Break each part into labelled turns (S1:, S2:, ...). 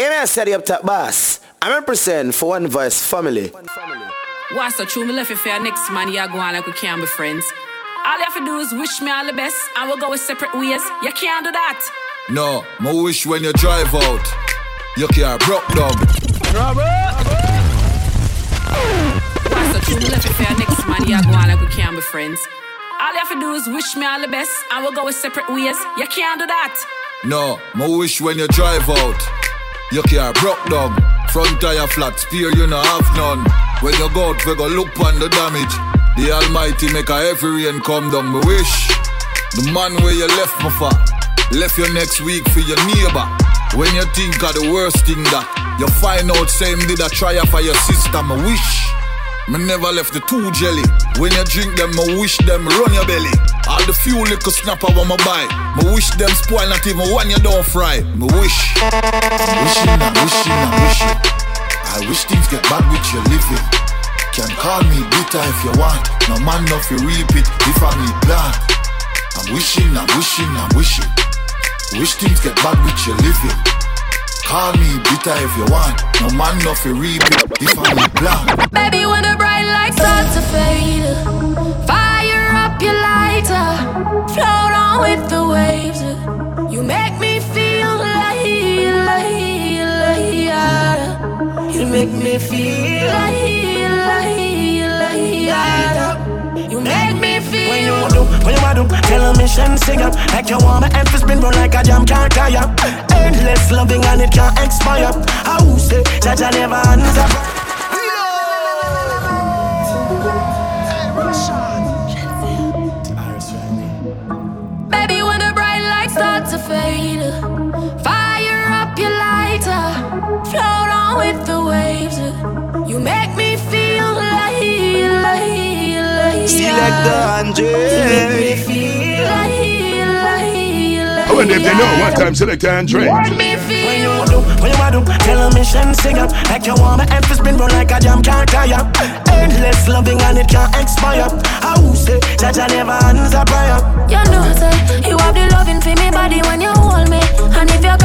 S1: Hey, man, set up top boss. I represent for One Voice family.
S2: What's so true? Me left you for your next man, you go on like we can't be friends. All you have to do is wish me all the best, and we'll go with separate ways. You can't do that.
S3: No, my wish when you drive out, your car broke down.
S2: What's so true? Me left you for your next man, you go on like we can't be friends. All you have to do is wish me all the best, and we'll go with separate ways. You can't do that.
S3: No, my wish when you drive out, your car broke down. Front tire flat, spear you no have none. When you go out, we go look on the damage. The Almighty make a every rain come down. Me wish the man where you left me for, left you next week for your neighbor. When you think of the worst thing that you find out, same did a try for your sister. Me wish. Me never left the two jelly. When you drink them, me wish them run your belly. All the few little snapper when me buy. Me wish them spoil not even one you don't fry. Me wish. Wishing and wishing and wishing. I wish things get bad with your living. Can call me bitter if you want. No man enough you reap it if I need plan. I'm wishing, I'm wishing, I'm wishing. Wish things get bad with your living. Call me bitter if you want. No man enough you reap it if I need plan.
S4: Baby, when the bright lights start to fade, fire up your lighter. You make me feel like, you make me feel like, you make me feel.
S5: When you do, when you do, tell a mission up Like you want my to spin round like a jam can't Endless loving and it can't expire. I will say, Jaja never hands up
S4: start fade, fire up your lighter, float on with the waves. You make me feel like, like, like.
S5: Select the
S4: You make me
S5: Andre
S6: if they know what time Selector Andre.
S4: Make me
S5: When you do, when you do, tell a mission sing up. Like you want my head to spin round like a jam can't tire Endless loving and it can't expire. I will say, Jaja never hands up prayer
S4: You know, say you have the loving for me body when you hold me, and if you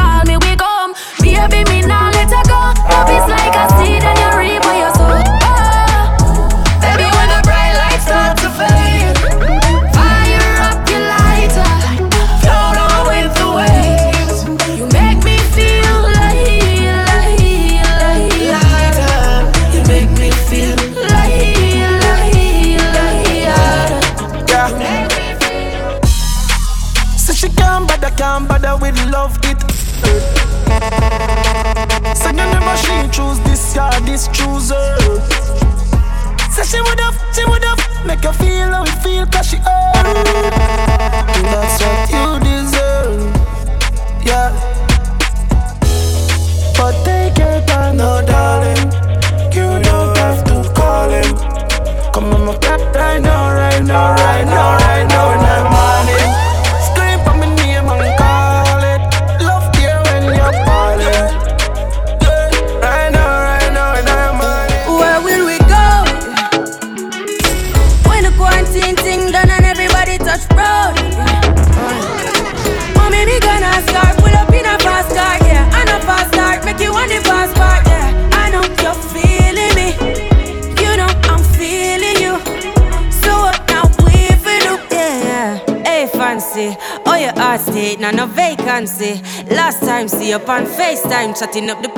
S4: Chatting up the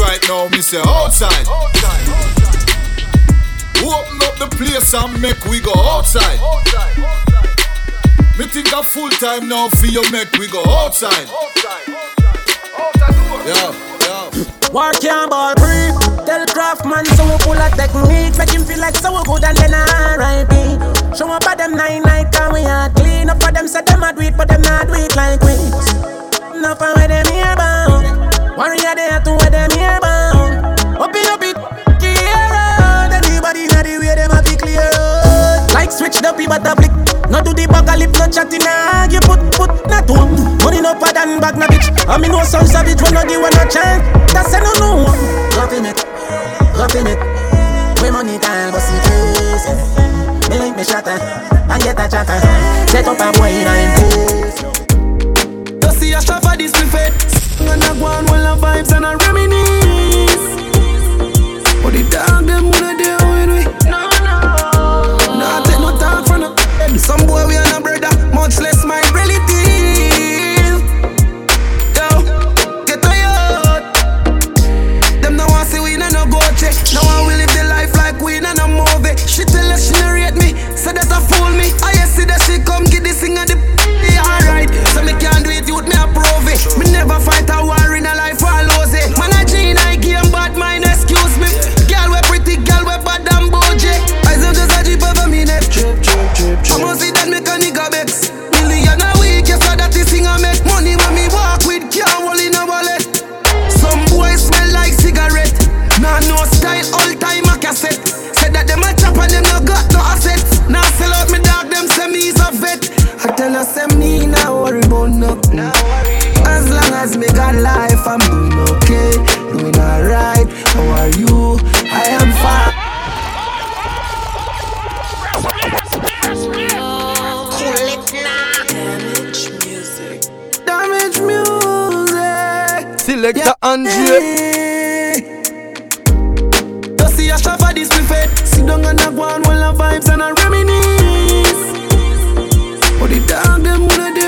S3: right now. Me say outside. Open up the place and make we go outside. Me think a full time now for you make we go outside. Yeah, yeah.
S5: Work your ball free. Tell Craftman so we pull a technique. Make him feel like so good and then R.I.P. Show up at them nine night and we are clean up for them. Say them a do it, but them not do it like we. Enough for where them here bound. Warrior there to where them here bound. It, up it, clear out. Anybody know the way them a be clear out. Like switch the but a flick. No do the bag a lip, no chatting, nah. You put, put, not one. Money no pad and bag, no bitch. I mean, no some savage when no give one no chance. That's a no no. Loving it, loving it. We money time, but see face. Me link me shatter, and get a chatter. Set up a boy in a face. You see a for this buffet. And I go on well the vibes and I reminisce. But the dog them wanna deal Me never fight a war in a life I lose it. Man I G I game bad mind excuse me. Girl we pretty, girl we bad and bougie. I say just a jeep over me neck. Trip, trip, trip, trip. I'ma see that make a nigga vex. Million a week, yes I that this thing I make money when me walk with can't hold in a wallet. Some boys smell like cigarette. Nah, no style, all time a cassette. Said that them a chop and them no got no assets. Now sell out me dog, them say me is a vet. I tell her say me nah worry about nothing. As long as me got life, I'm doing okay, doing alright. How are you? I am fine. Damage music. Damage music.
S7: Selector Andre.
S5: You see a for this buffet. Sit down and a go on while the vibes and a reminisce. But the dog them wanna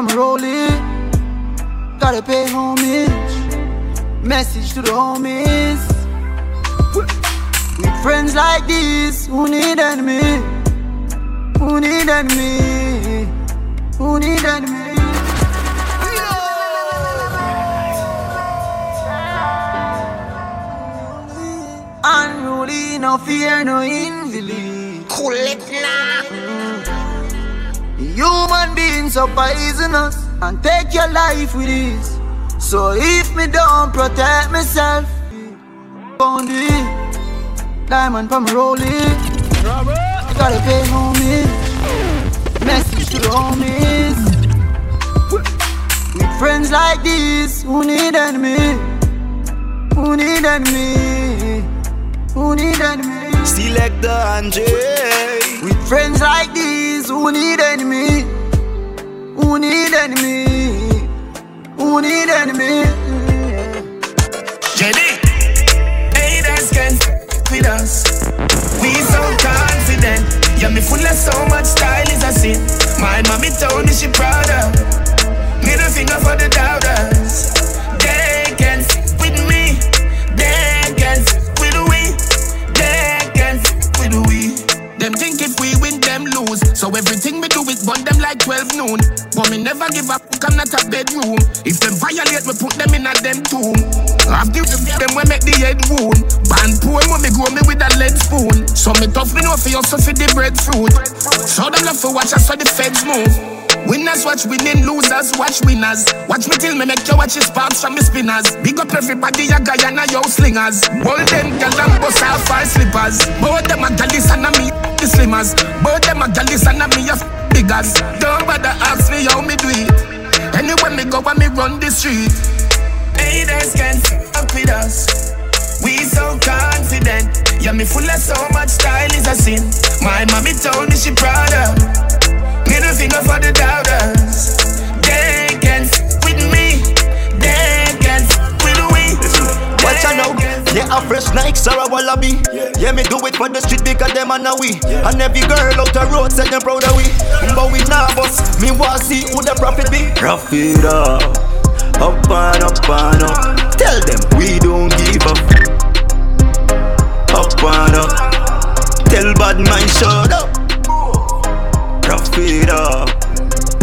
S5: From
S8: rolling, gotta pay homage. Message to the homies. With friends like this, who need enemy? Who need me, Who need enemy? Unruly, no fear, no invalid. Beings are poisonous and take your life with ease. So if me don't protect myself, it. Diamond from rolling. I gotta pay homies. Message to the homies. With friends like these, who need enemy? Who need enemy? Who need enemy?
S9: Selector Andre.
S8: With friends like these, who need enemy? Who need enemy? Who need enemy?
S9: JD. Haters can with us. We so confident. Yeah, me full of so much style is a sin. My mommy told me she proud of. Middle finger for the doubters. Everything we do is burn them like 12 noon. But me never give up, I'm not a bedroom. If them violate, me put them in a them tomb. I've give them we make the head wound. Band poor when me grow me with a lead spoon. So me tough me know for you, so for the breadfruit. So them love for watch us so the feds move. Winners watch winning, losers watch winners. Watch me till me make you watch his sparks from me spinners. Big up everybody, a guy and a yo slingers. Golden gal and bust off our slippers. Both them a gallis and a me the slimmers. Both them a gallis and a me a biggers. Don't bother ask me how me do it. Anywhere me go, when me run the street. Haters can fuck with us. We so confident. Yeah, me full of so much style is a sin. My mommy told me she proud of. Middle finger for the doubters. They can with me. They can with we.
S10: Watch out now, yeah, a fresh Nike or a wallaby. Yeah, me do it for the street because them and we. And every girl out the road said them proud of we. But we boss, me want see who the profit be. Profit up, up and up and up. Tell them we don't give up. Up and up. Tell bad man shut up. Profit up,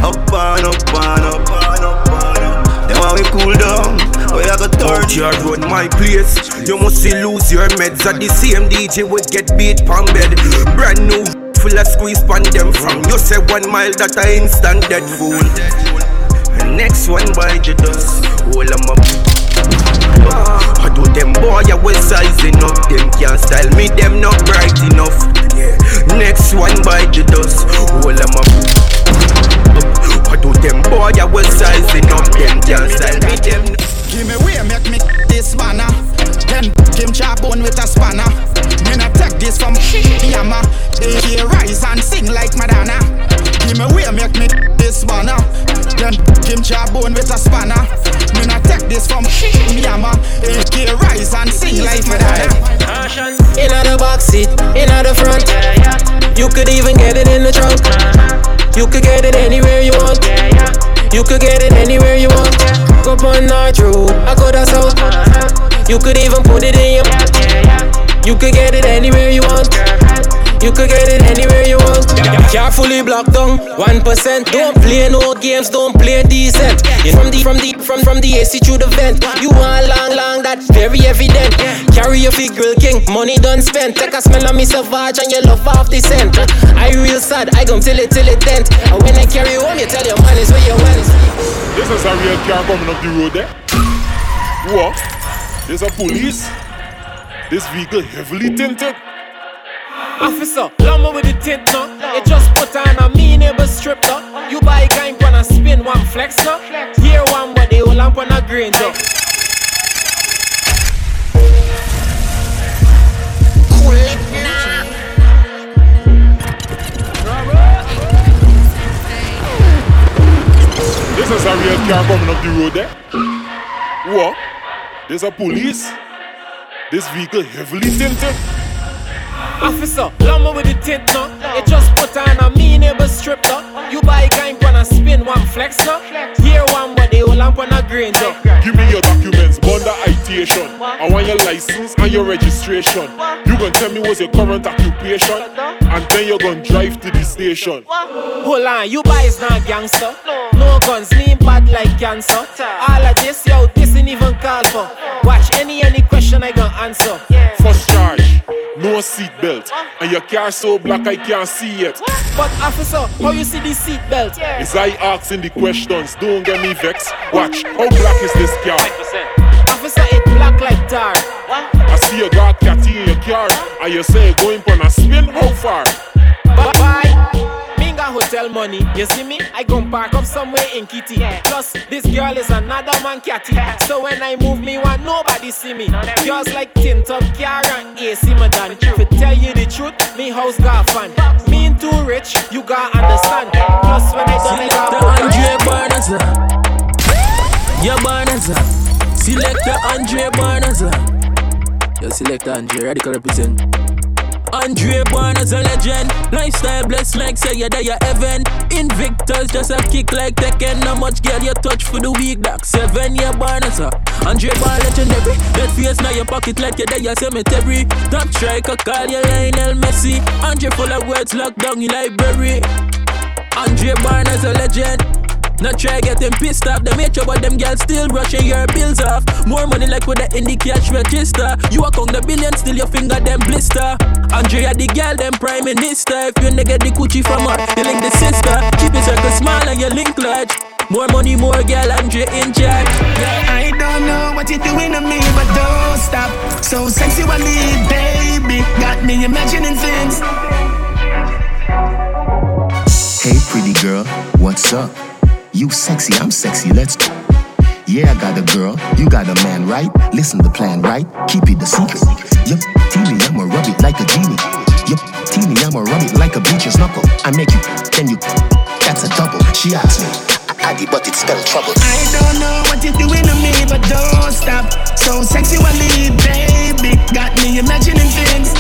S10: up and up and up and up and up. Then when we cool down, we are go turn.
S5: Your road, my place. You must see lose your meds at the same DJ would get beat pan bed. Brand new, full of squeeze pan them from. You say one mile that I instant dead fool. Next one by the dust, all of my. I do them boy, I was sizing up. Them can't style me, them not bright enough. Next one by the dust, all of my. I do them boy, I was sizing up. Them can't style me, them.
S11: Give me way, make me this banner. Then him chop on with a spanner. Me not take this from Yama. They rise and sing like Madonna. Give me way, make me this banner. Then him chop on with a spanner. Me not take this from Yama. They rise and sing like Madonna.
S12: In the back seat, in the front. You could even get it in the trunk. You could get it anywhere you want. You could get it anywhere you want. Go on North I go to South. You could even put it in your. You could get it anywhere you want. You could get it anywhere you want. Carefully blocked down, one percent. Don't play no games, don't play decent. From the from the from from the AC to the vent, you want long long that very evident. Carry your big grill king, money done spent. Take a smell of me savage and you love off the scent. I real sad, I gon' till it till it dent. And when I carry home, you tell your man it's where you went.
S6: This is a real car coming up the road there. What? There's a police. This vehicle heavily tinted.
S12: Officer, lumber with the tint no. It just put on a mean neighbor strip no. You buy a gang on a spin one flex no. Here one but the whole lamp on a green no.
S6: This is a real car coming up the road there. What? There's a police. This vehicle heavily tinted.
S12: Officer, lumber with the tint no. It just put on a mean neighbor strip no. You buy gang on a spin one flex no. Here one whole lamp on a green no.
S6: Give me your documents, bonder citation. I want your license and your registration. You gonna tell me what's your current occupation, and then you're gonna drive to the station.
S12: Hold on, you boys not gangster. No guns, name bad like cancer. All of this, yo, this ain't even called for. Watch any any question I gonna answer.
S6: First charge, no seatbelt, and your car so black I can't see it.
S12: But officer, how you see the seatbelt?
S6: Is I asking the questions? Don't get me vexed. Watch, how black is this car?
S12: Officer, it black like tar.
S6: I see you got catty in your car and you say going for a spin, how far?
S13: Bye bye. Minga hotel money. You see me? I gon' park up somewhere in Kitty. Plus, this girl is another man catty. So when I move me, want nobody see me. Girls like tint up car and AC madam. To tell you the truth, me house got fun. Me too rich, you gotta understand. Plus when I done, I got
S14: The Andre Barnes. Your Barnes. Selector Andre Barnes. You select Andre, radical represent. Andre born as a legend. Lifestyle blessed like say you're you're heaven. Invictus just a kick like Tekken. Not much girl you touch for the week. That seven year born as a Andre born legendary. That face now your pocket like you're there, you cemetery. Top striker call you Lionel Messi. Andre full of words locked down in library. Andre born as a legend. Not try getting pissed off. Them hate you, but them girls still brushing your bills off. More money like with the in the cash register. You account the billion, still your finger them blister. Andrea the girl, them prime minister. If you nigga the coochie from her, you link the sister. Keep your circle small and your link large. More money, more girl, Andre in charge.
S9: I don't know what you're doing to me, but don't stop. So sexually, baby, got me imagining things.
S15: Hey, pretty girl, what's up? You sexy, I'm sexy, let's go. Yeah, I got a girl, you got a man, right? Listen the plan, right? Keep it the secret. Yup, teeny, I'ma rub it like a genie. Yup, teeny, I'ma rub it like a bleacher's knuckle. I make you, then you, that's a double. She asked me, I, I, but it spelled trouble.
S9: I don't know what you're doing to me, but don't stop. So sexually, baby, got me imagining things.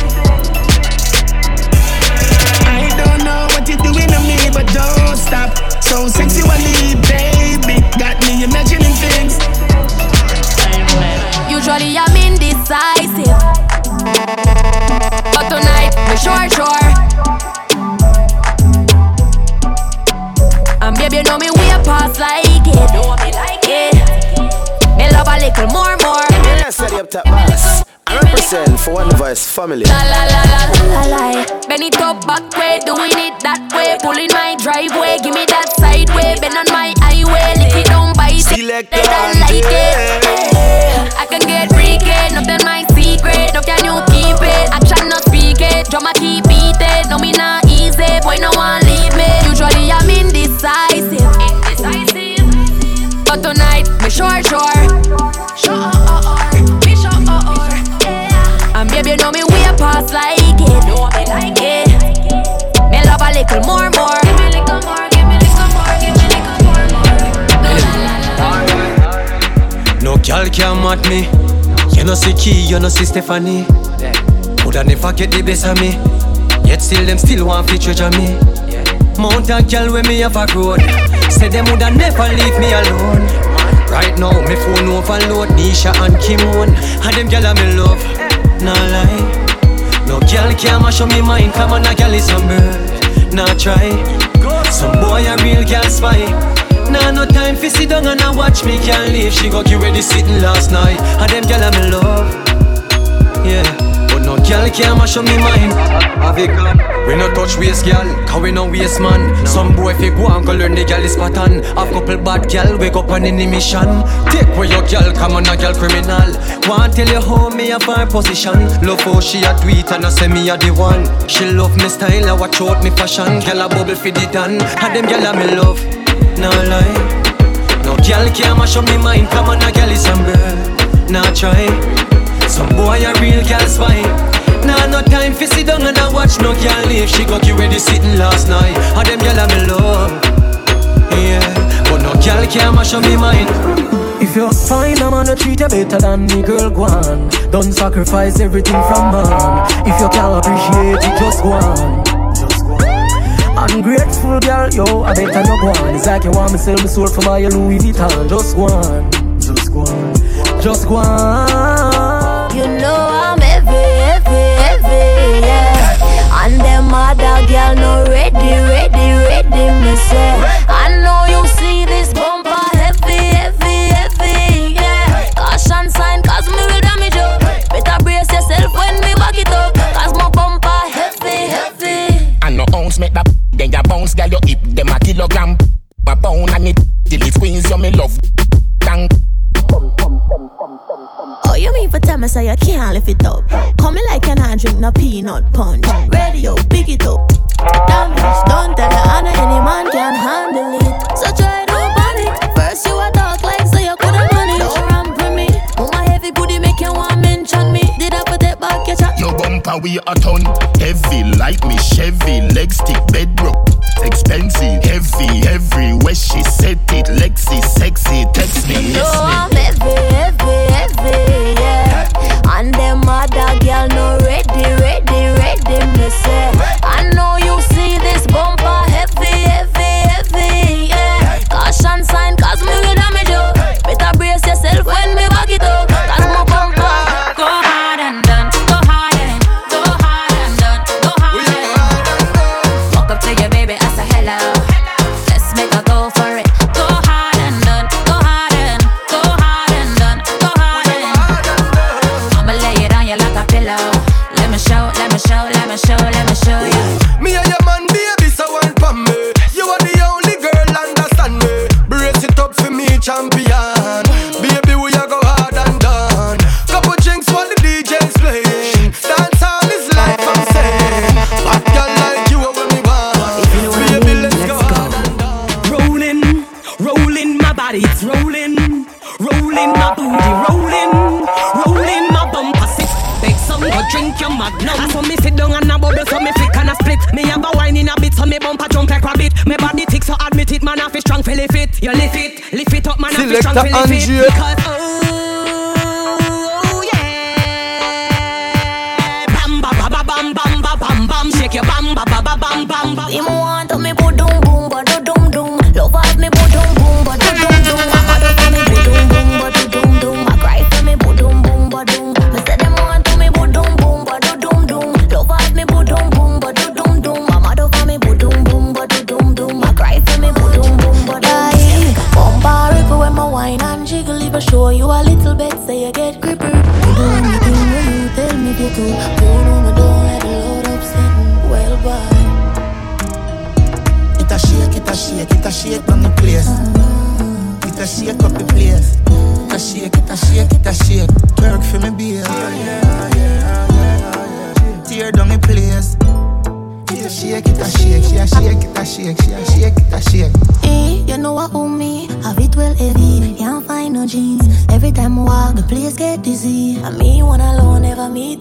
S9: I don't know what you're doing to me, but don't stop. So sexually, baby, got me imagining things.
S16: Usually I'm indecisive. But tonight, me sure, sure. And baby, you know me way past like it. Know me like it. Me love a little more, more.
S1: Yeah, steady up top, boss. I represent for one voice family.
S16: La la la la la la. Bend it up back way, doing it that way. Pulling my driveway, give me that side way. Bend on my highway, lick it down by
S1: Select
S16: They don't like it. I can get freaky, nothing my secret. No can you keep it? Action not speak it. Drama keep beat it. No me not easy, boy no one leave me. Usually I'm indecisive. Indecisive. But tonight, me sure sure. Sure.
S17: Girl can't mat me. You know see Key, you know see Stephanie. Coulda never get the best of me. Yet still them still want fi treasure me. Mount a girl when me have a road. Say them woulda never leave me alone. Right now me phone overload. Nisha and Kimon, and them gyal a me love. Nah lie. No girl can mash up me mind. Come on, a girl is some bird. Nah try. Some boy a real girl spy. Nah, no time fi sit down and a watch me can't leave. She got you ready sitting last night, and them gyal a me love. Yeah, but no girl can mash up me mind. Have gone? We no touch waist girl, cause we no waste man. Some boy fi go and go learn the girl is pattern. Have couple bad girl wake up on any mission. Take where your girl come on a girl criminal. Want tell you how me a fine position. Love how she a do it and I say me a the one. She love me style, I watch out me fashion. Girl a bubble fi the dan, and them girl a me love. No lie. No girl can mash up me mind, come on a girl is some bird. Nah try. Some boy a real girl spy. Nah no time fi sit down and a watch no girl leave. She got you ready sitting last night, and them girl a me love. Yeah, but no girl can mash up me mind.
S14: If you find a man to treat you better than me, girl, go on. Don't sacrifice everything from man. If you can't appreciate it, just go on. Ungrateful girl, yo, I better not go on. It's like you want me sell me soul for my Louis Vuitton. Just go on, just go on, just go on.
S16: You know I'm heavy, heavy, heavy, yeah. And them other girl no ready, ready, ready, me say. I know you it up. Coming like an I
S18: drink no peanut punch. Radio, pick it up.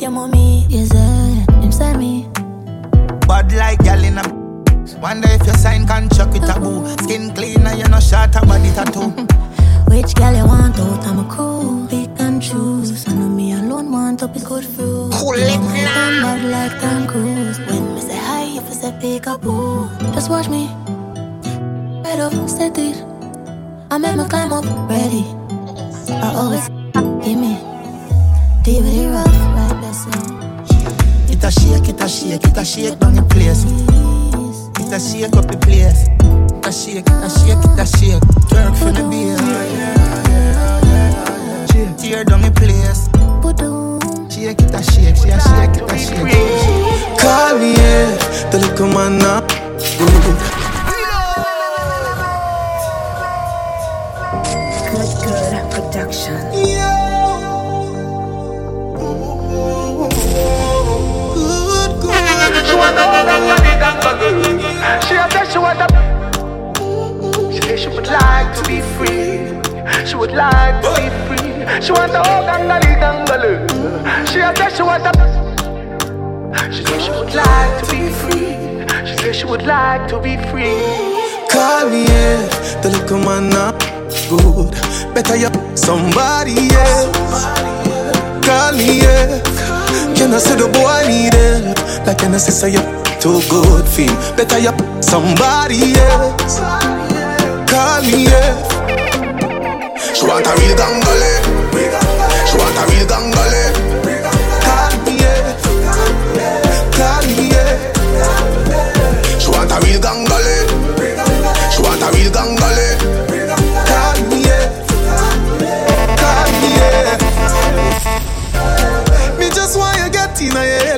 S18: your
S19: mommy is
S20: a me.
S21: Bad like gal in a. Wonder if your sign contract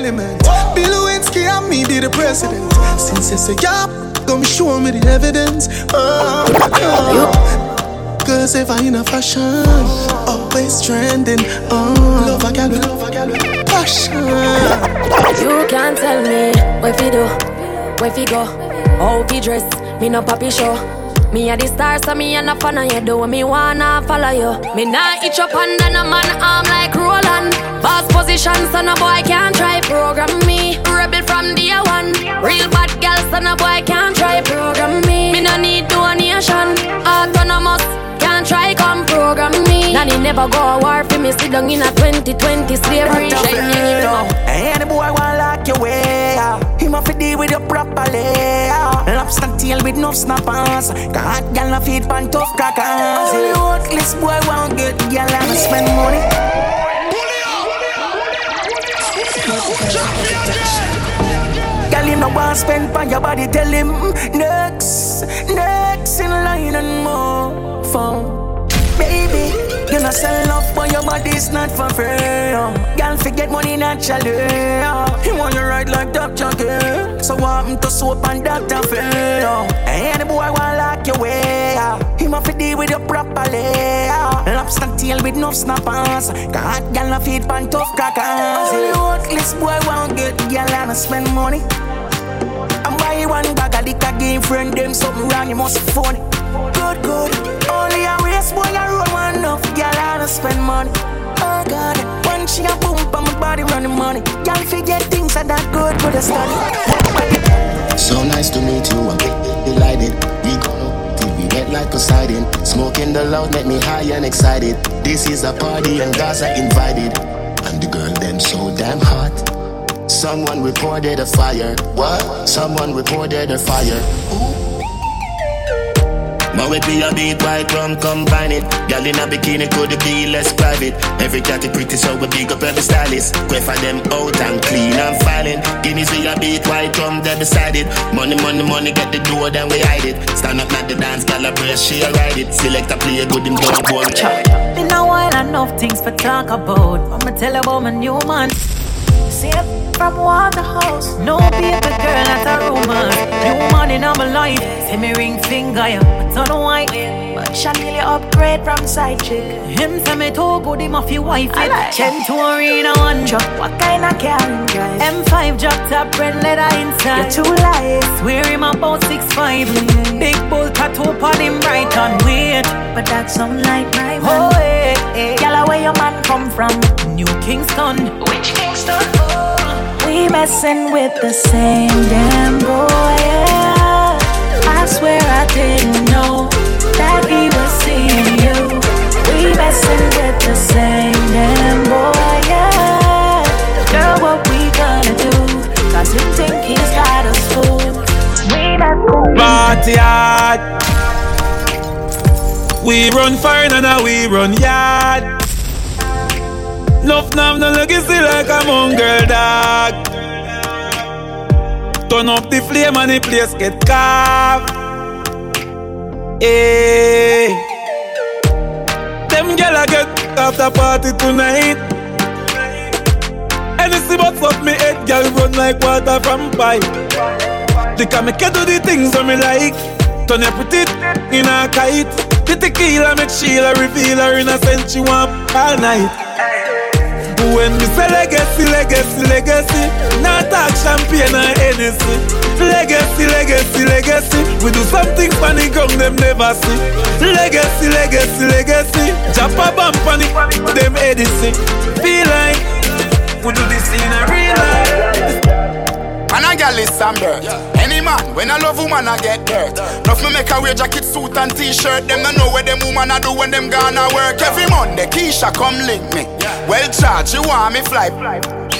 S19: element. Bill Lewinsky and me be the president. Since it's a gonna show me the evidence. Oh, oh.
S21: Cause if I in a fashion, always trending. Oh, love a gal, love a gal, passion.
S16: You can't tell me where we do, where we go, how we dress. Me no poppy show. Me a the star, so me a no fan of you. Do what me wanna follow you. Me nah itch up under no man arm like Roland. Boss position, so no boy can't try program me. Rebel from day one. Real bad girl, so no boy can't try program me. Me no need donation. Autonomous. Can't try come program me. Nanny never go a war for me. Sit down in a 2020 slavery.
S10: Any boy wanna lock your way. Him have to deal with you properly. Lobster tail with no snappers. Got gal na feed pan tough crackers. The worthless boy want get gal and spend money. Gal him no want spend pan your body. Tell him next, next in line and more fun. You sell love, but your body's not for free. Girl, forget money naturally. He want you ride like Dr. Junkie. So him to soap and Dr. Phil. Any boy want lock your way. He want to deal with you properly. Lobster tail with no snappers. Got girl na feed pan tough crackers. The worthless boy want get girl and spend money. I'm buy one bag of liquor, game friend them something wrong, you must phone. Good, good. Only a waste boy, I roll one enough, girl, I don't spend money. Oh God, when she a boom, on my body running money. Y'all forget things are that good for the study.
S15: So nice to meet you, I'm delighted. We gonna we wet like Poseidon. Smoking the loud make me high and excited. This is a party and Gaza invited. And the girl them so damn hot. Someone reported a fire. What? Someone reported a fire. My whip me a beat white rum combine it. Girl in a bikini could it be less private. Every cat is pretty so we big up every stylist. Quay for them out and clean and filing. Guineas we a beat white rum there beside it. Money, money, money get the door then we hide it. Stand up at the dance, girl a brace she a ride it. Select a play good him don't go.
S22: Been a while, enough things for talk about. I'ma tell about my new man. It from Waterhouse. No paper girl, not a rumor. New man in my life. See me ring finger, yeah. I don't know why. But Chanel you upgrade from side chick. Him say me too good, him off your wife. I like Chen to arena one drop. What kind of car drive? M5 drop top, red leather inside. You too light. Swear him about six five. Big bull tattoo on him right on weird. But that sound like my oh, man. Eh, eh, oh, hey, hey. Yalla, where your man come from? New Kingston. Which Kingston?
S23: Oh, we messin' with the same damn boy. Yeah. I swear I didn't know that he was seeing you. We messin' with the same damn boy. Yeah. Girl, what we gonna do? Cause him think he's got us fooled. We messin'
S24: Party hard. We run fire and now we run yard. Nuff nav no legacy like a mongrel dog. Turn up the flame and the place get carved. Hey. Them gyal a get after party tonight. Anything but fuck me head, gyal run like water from pipe. They can make you do the things that me like. Turn your pretty in a kite. The tequila make Sheila reveal her innocence. She want all night. When me say legacy, legacy, legacy, not talk champagne or Hennessy. Legacy, legacy, legacy, we do something funny come them never see. Legacy, legacy, legacy, jump a bump on it, them Edison. Feel like we do this in a real life.
S25: And a gal is amber. Any man, when I love woman, I get dirt. Love me make a wear jacket, suit and t-shirt. Them don't know where them woman I do when them gonna work. Every Monday, Keisha come link me. Well charged, she want me fly.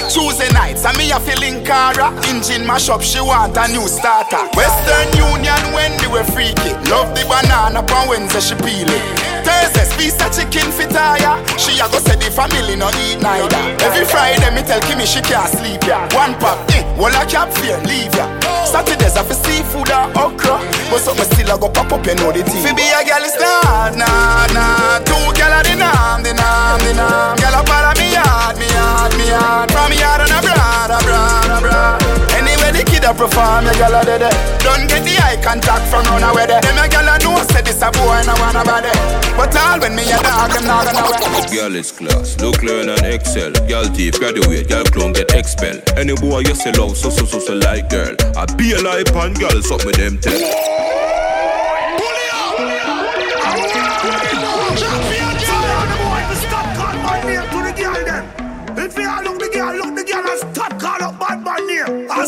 S25: Tuesday nights, and me a feeling cara. Engine mash up, she want a new starter. Western Union, Wendy we freaky. Love the banana, on Wednesday she peel it. Thursdays, piece of chicken fit tire. She a go say the family no eat neither. Every Friday, me tell Kimmy she can't sleep ya. One pop, eh, well I cap fear, leave ya. Saturdays I for seafood or okra. But something still a go pop up, you know the thing. Fi be a girl is nah, nah, nah. Two girl a the perform, your girl are dead. Don't get the eye contact from away there. Them a a know say this a boy no wanna body. But all when me a dog, them not gonna away.
S26: Girl is class, look learn and excel. Girl deep graduate, girl clone get expel. Any boy you sell out, so so so so like girl. I be a life and girl, something them tell.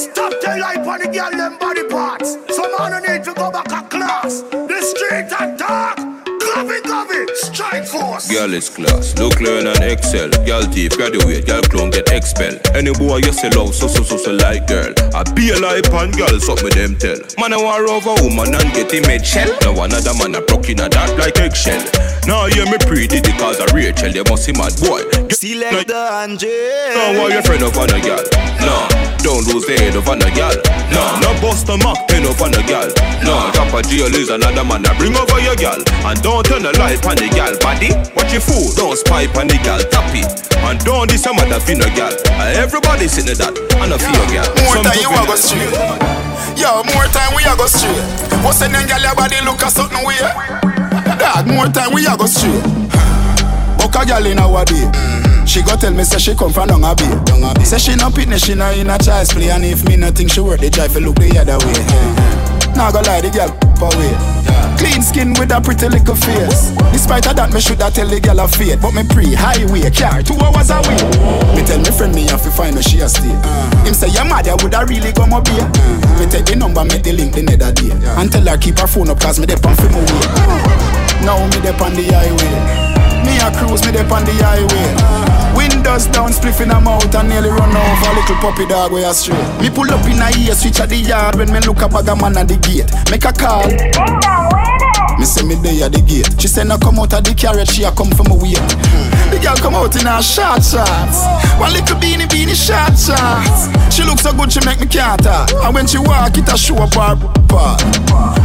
S27: And stop tell life on the girl them body parts. Some man need to go back a class. The street and covey, strike force.
S26: Girl is class, look learn and excel. Girl thief, graduate, girl clone get expel. Any boy you sell out, so so so so like girl. I be a life and girl, something them tell. Man I war over woman and get him made shell. Now another man a broke in a that like eggshell. Now hear me pretty because of Rachel, you must see mad boy.
S28: Selector Andre.
S26: No, why your friend of on a gal? No, don't lose the head of on a gal. No, no bust a mock pen up on a gal. No, drop a jail is another man that bring over your gal. And don't turn the light on the gal body. Watch your food, don't spy on the gal tap it. And don't this a mother fin a gal. Everybody sitting that and a fear gal.
S25: More
S26: Some
S25: time you
S26: do
S25: a go straight. Yo, more time we a go straight. What's them girl your body look a something weird? Dad, more time we a go straight. Buck a girl in our day. She go tell me say she come from down a bay. Say she no pitney, she no in a child's play And if me no think she worth the drive, look the other way Nah go lie, the girl up away Clean skin with a pretty little face. Despite of that, me shoulda tell the girl a fate But me pre highway, car two hours away Me tell me friend me have to find where she a stay. Uh-huh. Him say your mother woulda really go my beer. Uh-huh. Me take the number, make the link the nether day. And tell her keep her phone up cause me dey on film away Now me dey on the highway Me a cruise, me dey on the highway Windows down, spliff in a mouth and nearly run over a little puppy dog way astray. Me pull up in a ear, switch at the yard when me look a bag a man at the gate. Make a call. Me say me there at the gate. She say no come out of the carriage, she a come from a wait. The girl come out in her short shorts, one little beanie beanie short shorts. She look so good, she make me can't talk. And when she walk, it a show up her part.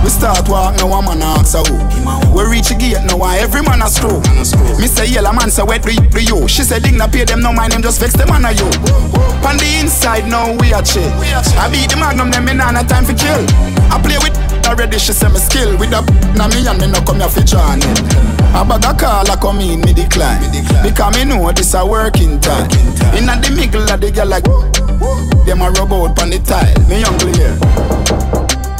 S25: We start walk, now one man ask her who. We reach the gate, now every man a screw. Me say yellow man say wet the you. She say ding na pay them, no mind them just vex them on a you. On the inside, now we a chill. I beat the magnum, them me nah no time for kill. I play with already, she say me skill with a na me and me no come here for join it. A bag a call a come in, me decline. Because me know this a working time. Inna the middle of the girl like them a rub out on the tile. Me young here,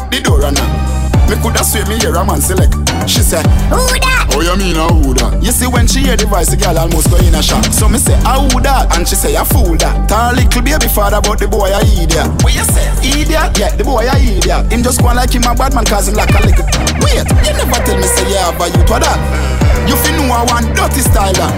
S25: the door now. Me coulda swear me hear a man select. She said, Who that? Oh, you mean a who that? You see when she hear the voice, the girl almost go in a shock. So me say, a who that? And she say, a fool that. Tell little baby father about the boy a idiot. What you say? Idiot? Yeah, the boy a idiot. Him just go like him a bad man cause him like a little. Wait, you never tell me say yeah, but you to that. You fi know I want dirty style that.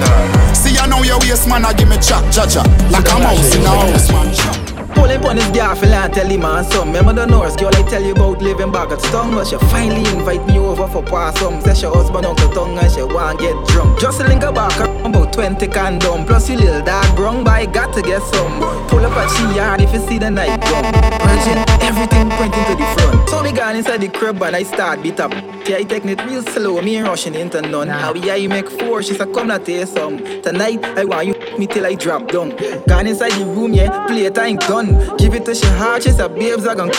S25: See I know your waist man, I give me chat, cha cha. Like a mouse in a house man.
S29: Pull him on his gaffel and tell him on some Remember the Norse girl I tell you about living back at Stung But she finally invite me over for pass some Say she husband uncle tongue and she want get drunk. Just link her back about 20 condom Plus you little dog brung by got to get some. Pull up at she yard if you see the night Virgin, everything pointing to the front. So me gone inside the crib and I start beat up. Yeah, I taking it real slow, me ain't rushing into none. How yeah, you make four, she said come not taste some. Tonight, I want you me till I drop down. Gone inside the room, yeah, play time done. Give it to she heart, she said babes I gon'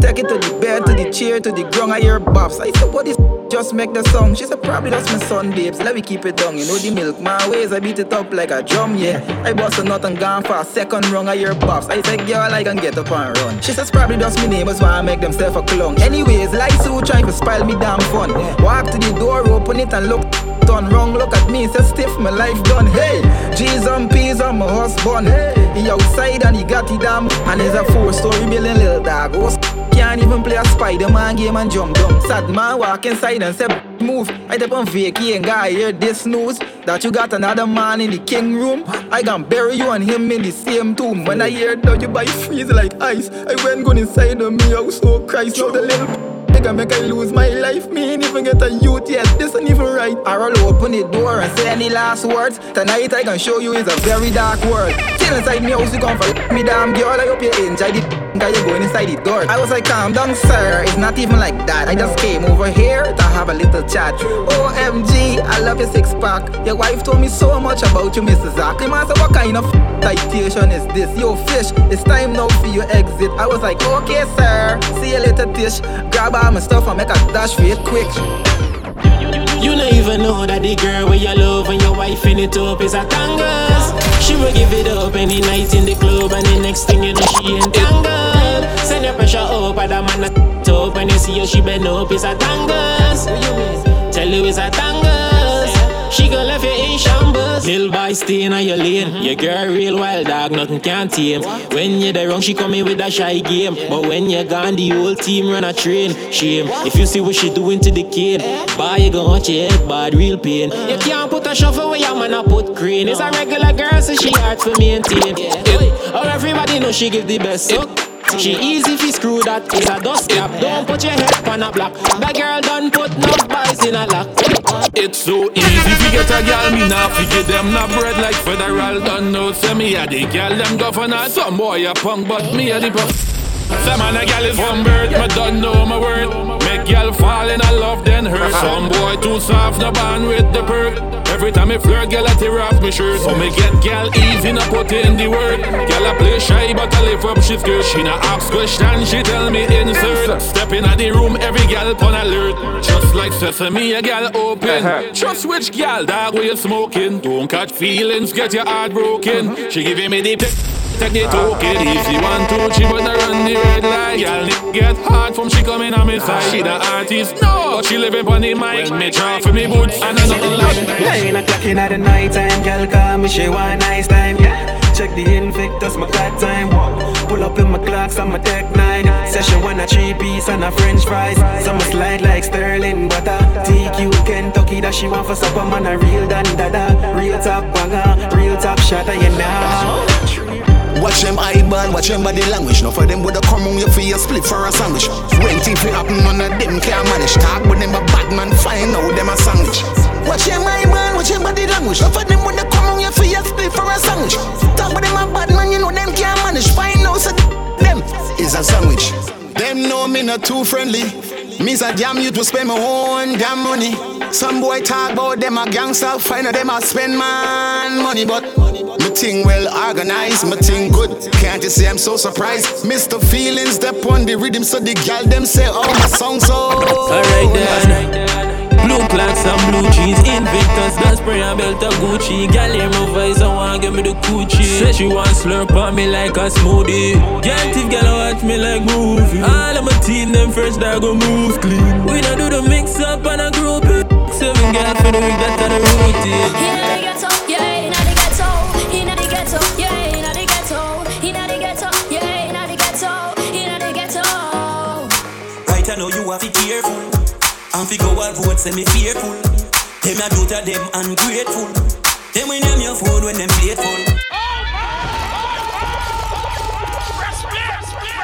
S29: Take it to the bed, to the chair, to the ground, I hear bops. I said what is just make the song. She said probably that's my son babes, let me keep it down. You know the milk, my ways, I beat it up like a drum, yeah. I bust a nut and gone for a second rung, I hear bops I said girl, I can get up and run. She says probably just my neighbors why I make themselves a clown Anyways, like who trying to spoil me damn fun. Walk to the door, open it and look done wrong. Look at me, say stiff, my life done. Hey, G's and P's on my husband. He outside and he got it damn. And he's a four-story building little dog. Oh, can't even play a Spider-Man game and jump down. Sad man walk inside and say move. I dep on vacay and guy hear this news that you got another man in the king room. I can bury you and him in the same tomb. When I hear that you buy freeze like ice, I went gone inside of me house, so Christ, now the little. Nigga make I lose my life. Me ain't even get a youth yet. This ain't even right. I'll open the door and say any last words. Tonight I can show you is a very dark world. Still inside me house, you come for me damn girl. I hope you enjoy the Cause you going inside the door. I was like, calm down, sir. It's not even like that. I just came over here to have a little chat. OMG, I love your six pack. Your wife told me so much about you, Mrs. Zach. The man said, what kind of citation is this? Yo, fish, it's time now for your exit. I was like, okay, sir. See you later, Tish. Grab all my stuff and make a dash for it quick.
S14: You don't even know that the girl where you love and your wife in it up is a tangus. She will give it up any night in the club, and the next thing you know she entangled. Send your pressure up, and the man a top when you see her she bend up is a tangus. Tell you it's a. She gon' left you in shambles. Lil boy stay in your lane. Your girl real wild dog, nothing can tame. When you're there wrong, she come in with a shy game. But when you're gone, the whole team run a train. Shame. If you see what she doing to the kid, boy, you gon' watch your head bad, real pain. You can't put a shuffle where your man a put crane. It's a regular girl, so she hard to maintain. Oh, everybody know she give the best. So. She easy fi screw that is a dust cap. Don't put your head on a block. That girl done put no boys in a lock.
S30: It's so easy to get a gal, me now forget them not bread like federal. Don't know, say me a the gal, them governor. Some boy a punk, but me a the prof. Some man a gal is from birth, me don't know my word. Make gal fall in a love, then hurt. Some boy too soft, no band with the perk. Every time I flirt, gal a tear off me shirt. So me get gal easy, no put in the work. Gal a play shy, but I lift up she skirt. She not ask question, she tell me insert. Step in the room, every gal on alert. Just like sesame, a gal open. Uh-huh. Trust which gal, dog, you smoking. Don't catch feelings, get your heart broken. She giving me the pick. Take the token easy, one, two, three, but I run the red light. Girl, it get hard from she coming on me side. She the artist, no, she living on the mic. When me try for me boots, and nothing like.
S31: Nine o'clock in the night time, girl call me, she want nice time. Yeah. Check the Invictus, my cat time. Pull up in my clocks on my tech nine. Session one a three piece and a French fries. Some slide like sterling butter. TQ Kentucky that she want for supper, man a real dan dada. Real top banger, real top shot, you know.
S11: Watch them eyeball, watch them body language. No for them woulda come on your your split for a sandwich. When things happen, none of them can manage. Talk with them a bad man, find out them a sandwich. Watch them eyeball, watch them body language. No for them woulda come on your your split for a sandwich. Talk with them a bad man, you know them can't manage. Find out so them is a sandwich. Them know me not too friendly. Me's a damn you to spend my own damn money. Some boy talk about them a gangster, find out them a spend man money, but me thing well organized, my thing good. Can't you see I'm so surprised? Mr. Feelings step on the rhythm, so the gal them say, oh my song so.
S14: Alright then. Blue clocks and blue jeans, Invictus, got spray and belt of Gucci. Gal hear my voice, I want give me the coochie. Say she want slurp on me like a smoothie. Can't if gal watch me like movie. All of my team, them first dog go move clean. We don't do the mix up and a group it. Seven gal for the week, that's the routine.
S32: And fi vote say me fearful. Them a do to them ungrateful. Them we name your phone when them faithful.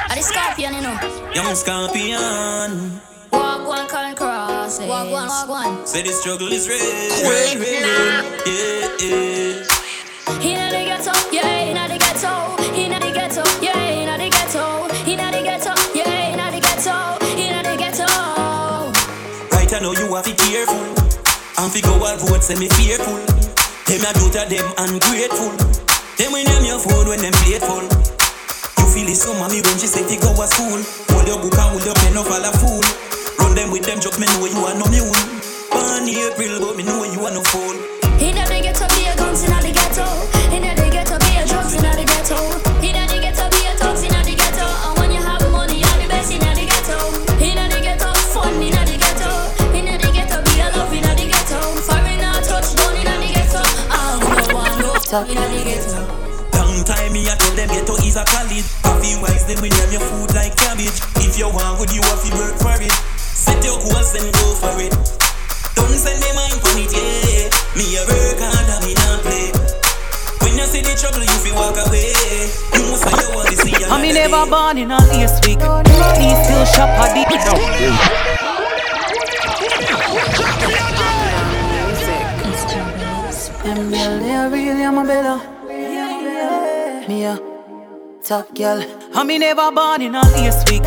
S2: A the scorpion, you know.
S32: Young scorpion.
S2: Walk one, can cross it. Walk one, walk one.
S32: Say the struggle is real.
S2: Quick
S32: real,
S2: now.
S32: Yeah, yeah.
S2: Inna the ghetto, yeah, inna the
S32: know you have to careful. And fi go vote say me fearful. Them a do to them ungrateful. Them we name your phone when them faithful. You feel it so mommy when she say fi go to school. Hold your book and hold your pen, no fall a fool. Run them with them joke, me know you are no mule. Born April, but me know you are no fool.
S2: Ghetto.
S32: Long time me I tell them ghetto is a college. Happy wise them we name your food like cabbage. If you want good, you have to work for it. Set your goals and go for it. Don't send them mind on it, yeah. Me a work hard and me not play. When you see the trouble, you feel walk away. You must say you want to see
S33: I me never born in a last week. Me still shop a deep
S16: Them girl, they are real, I'm a bella. Me a
S22: top girl. I me never born in a lace week.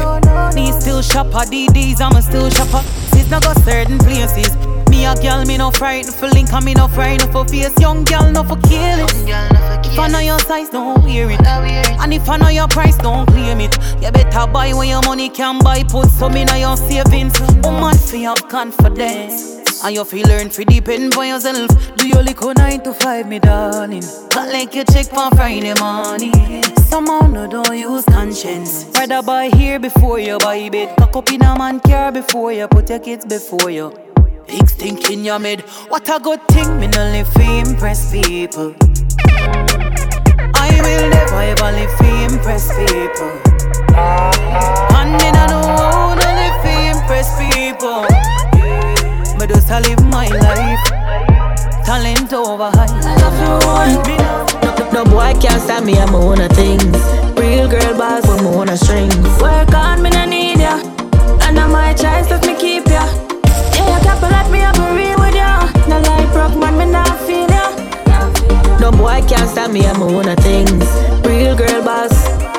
S22: Me still shop at DDs, I'm a still shopper. Sis not go certain places. Me a girl, me no frightened for link, and me no frightened for face. Young girl, no for kill it. If I know your size, don't wear it. And if I know your price, don't claim it. You better buy when your money can buy. Put some in your savings. Woman, for your confidence. And you feel learn to depend for yourself. Do your little nine to five, me darling. Not like you check for Friday morning. Somehow no don't use conscience. Rather buy here before you buy bed. Cock up in a man car before you put your kids before you. Big stink in your mid. What a good thing, me no live for impress people. I will never ever live for impress people. And me no know how to live for impress people. Me just a live my life. Talent over high. Love you,
S34: No, no boy can't stop me, I'm on a things. Real girl boss, but me on a strings. Work on me, no need ya. And I my choice, let me keep ya. Yeah, you can't let me up real with ya. No like broke man, me not feel ya. No boy can't stop me, I'm on a things. Real girl boss.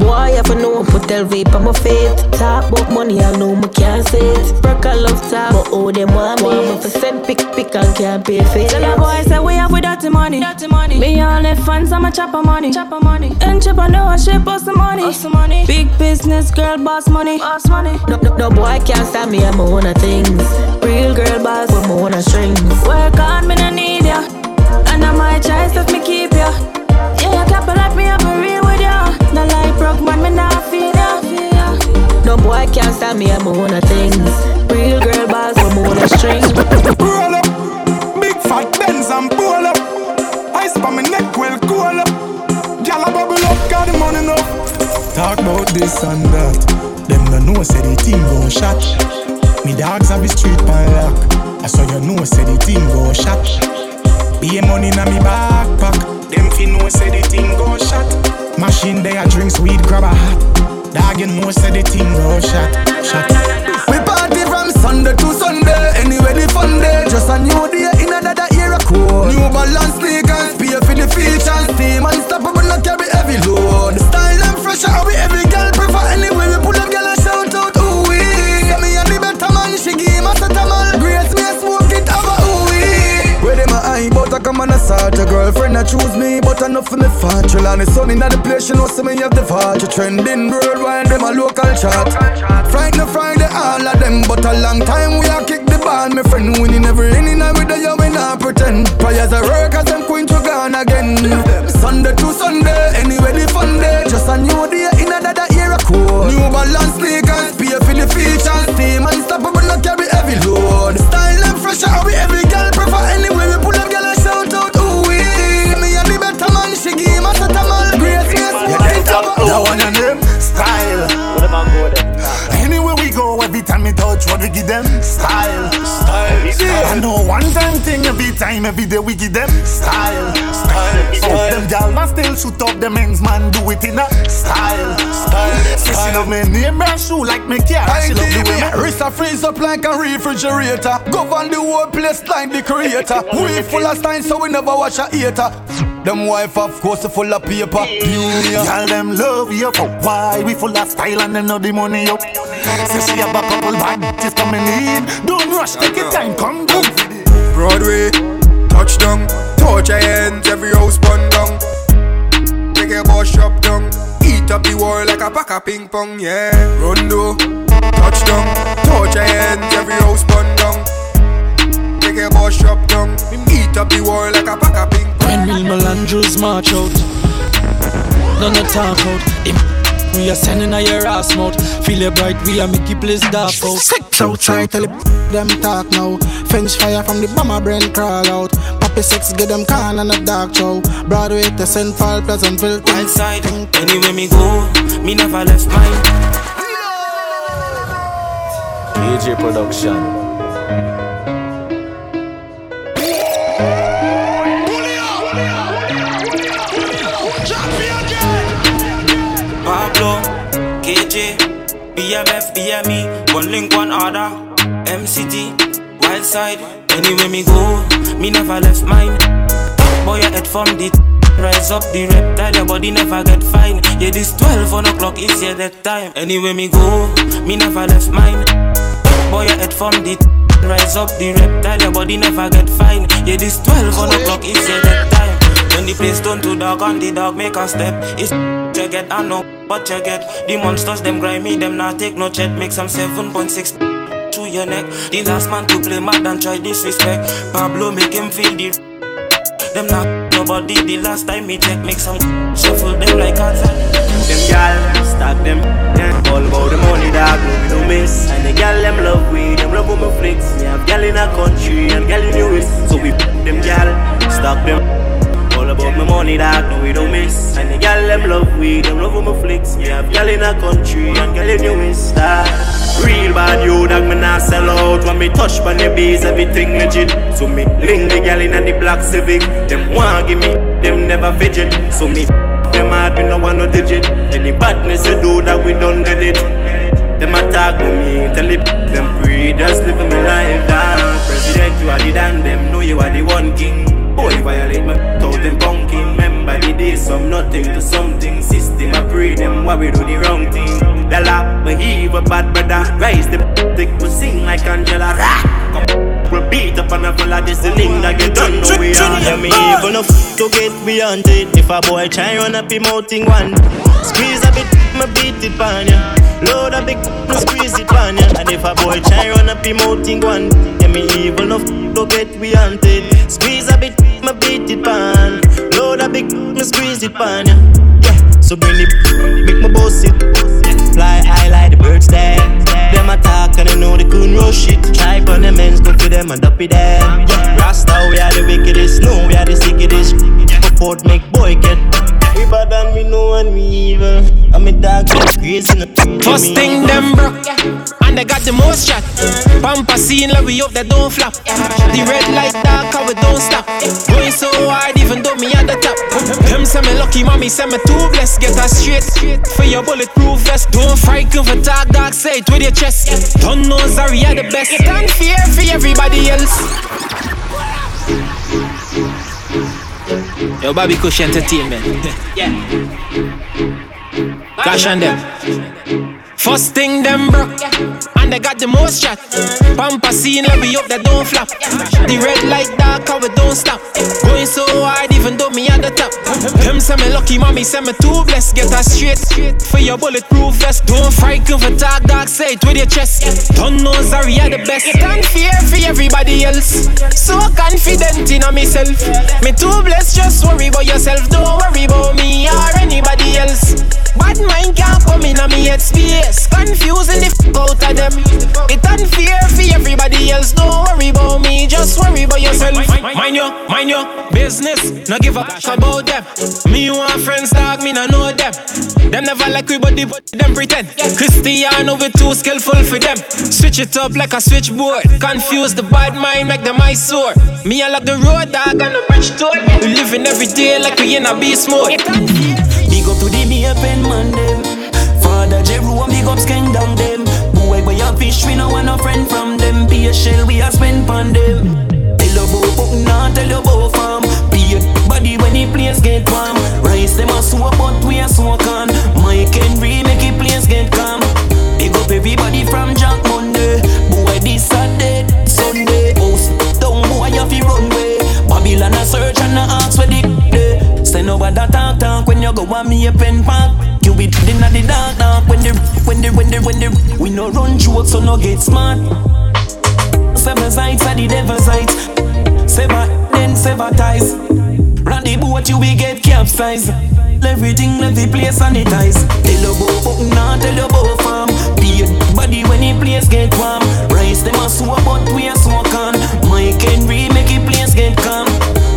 S34: Boy, if I know, put LV on my feet. Talk about money, I know me can't say it. Broke a love talk, but oh, them want me. Want me for send pick, pick, and can't pay for it.
S4: Tell a boy say we have with dirty money. Dirty money. Me all the fans, I'm a chopper money. Chopper money. Entrepreneurship, boss the money. Boss the money. Big business, girl, boss money. Boss money.
S34: No, no, no boy can't stop me, I'm on a things. Real girl boss, but me on a strings.
S4: Work hard, me no need ya. And I my choice, let me keep ya. Yeah, you can't let me up and real broke man, me not feel ya.
S34: No boy can't stop me, I'm on a things. Real girl boss, but me on a strings.
S11: Roll up, big fat Benz and pull up. Ice on my neck well cool up. Gyal a bubble up, got the money enough. Talk about this and that. Them no know say the team go shot. Me dogs have the street pan lock. I saw you know say the team go shot. Be money na me backpack. Them fi know say the team go shot. Machine there drinks weed grab a hat. Dog you know say the team go shot. Shot.
S21: We party from Sunday to Sunday. Anyway, the fun day. Just a new day in another era code. New balance sneakers, pay for the features. Team unstoppable, not carry heavy load. On the sun in the place, she know see me have the fat Trending worldwide, them a local chat. Friday, Friday, all of them But a long time we a kick the ball My friend winning every inning and with the year we not pretend. Prayers a work as them queen to gone again. Sunday to Sunday, anyway the fun day. Just a new day in another era code New balance sneakers, pay for the features
S15: them? Style. Style. I know one time thing, every time, every day we give them style. Style. Fuck them gal, man still shoot up them ends, man do it in a style. Style. Say she love me name and shoe like me care. She love the way me
S21: Wrist a freeze up like a refrigerator. Govern the whole place like the creator. We full of style, so we never watch a hater. Them wife, of course, full of paper. Junior.
S15: Y'all them love you for why we full of style and them know the money up. Say she have a couple bad bitches coming in. Don't rush, take your time, come down.
S35: Broadway, touchdown, touch your hands, every house burn down. Take a bus shop down, eat up the world like a pack of ping pong, yeah. Rondo, touchdown, touch your hands, every house burn down. Take a bus shop down, eat up the world like a pack of ping.
S36: When real Melandros march out, none of talk out. Them we are sending a your ass mouth. Feel it bright, we are make you place dark out.
S37: Sex outside, tell it them talk now. French fire from the bomber brain crawl out. Poppy sex, get them can and a dark show. Broadway to St. Paul, Pleasantville.
S38: Outside, anywhere me go, me never left mine.
S39: AJ Production.
S38: Pablo, KJ, BMF, BME, one link, one order. MCT, Wildside, anywhere me go, me never left mine. Boy, your head from the Rise up the reptile, your body never get fine. Yeah, this 12 on o'clock is yeah that time. Anyway, me go, me never left mine. Boy, your head from the Rise up the reptile, your body never get fine. Yeah, this 12 on o'clock is yeah that time. When the place turn to dark and the dog make a step, it's you get, I know, but you get. The monsters, them grimy, them not take no chat, make some 7.6 to your neck. The last man to play mad and try disrespect. Pablo make him feel the. Them not nobody. The last time me check, make some shuffle them like a
S40: Them gal stack them, yeah. All about the money, that we no miss. And the gal them love we, them love my flicks. We have gal in a country and gal in west. So we them gal, stack them. All about my money, dog, no we don't miss. And the gal them love we, them love my flicks. We have gal in a country and gal in west. Ah. Real bad you dog, me not sell out When me touch on the base, everything legit So me link the gal in the black civic Them want give me, them never fidget So me them hard, me no want no digit Any badness you do that we done did it Them attack me, tell it them Just living my life down President, you are the damn them Know you are the one king Boy, violate my out them bunking Remember the days from nothing to something. System, I pray them why we do the wrong thing? The lap, law, my evil bad brother Rise the thick, we sing like Angela. Come, we beat up on a full of this link that get done no we are me evil enough to get beyond it If a boy try run up him out in one. Squeeze a bit, me beat it pan ya. Load a big, me squeeze it pan ya. And if a boy try run up him out in one. Yeah, me evil enough to get beyond it Squeeze a bit, me beat it pan Load a big, me squeeze it pan ya Yeah, so bring it, make me boss it Fly high like the birds there. Them attack and they know they couldn't rush it. Try on them ends, go for them and up it them yeah. Rasta, we are the wickedest, no, we are the sickest Put make boy get We bad and we know and we evil I'm a dog, crazy no
S12: First thing them broke, and they got the most shot. Pampa scene like we hope they don't flop. The red light dark, how we don't stop. Going so hard, even though me at the top. Them say me lucky, mommy say me too blessed. Get us straight for your bulletproof vest. Don't frighten for talk dark, say it with your chest. Don't know Zari are the best. It unfair for everybody else. Yo, Bobby Kush Entertainment. yeah. Cash on them. First thing them broke, they got the most shot. Pampa scene like we up they don't flop. The red light dark, how we don't stop. Going so hard, even though me at the top. Them say me lucky, mommy say me too blessed. Get us straight for your bulletproof vest. Don't frighten for talk dark, say it with your chest. Don't know Zari are the best. It unfair for everybody else. So confident in myself. Me too blessed, just worry about yourself. Don't worry about me or anybody else. Bad mind can't come in on me head space. Confusing the f out of them. It unfair for everybody else. Don't worry about me, just worry about yourself. Mind your, mind your business. No give a f about them. Me want friends, dog, me no know them. Them never like we, but they put them pretend. Cristiano, we too skillful for them. Switch it up like a switchboard. Confuse the bad mind, make them eyes sore. Me, I lock the road, dog, and the bridge door. We living every day like we in a beast mode.
S41: Big up to the me pen man them Father Jeru and big up skeng down them Boy fish we no want no friend from them. Be a shell we a spend pon them. Tell you about book now tell you about farm. Be a body when the place get warm. Rice them a soak but we a soak on. Mike Henry make the place get calm. Big up everybody from Jack Monday. Boy this Saturday Sunday. House down boy you fi run way Babylon a search and a ask where the day. Say no bother talk talk when you go on me a pen park. You be in the dark dark when the when the when the when the we no run jokes so no get smart. Seven sides are the devil sides. Seven then seven ties. Run the boat you will get capsized. Everything the place sanitize. Tell you about book now tell you about farm. Be body when the place get warm. Rice them a soak but we a soak on. Mike Henry make the place get calm.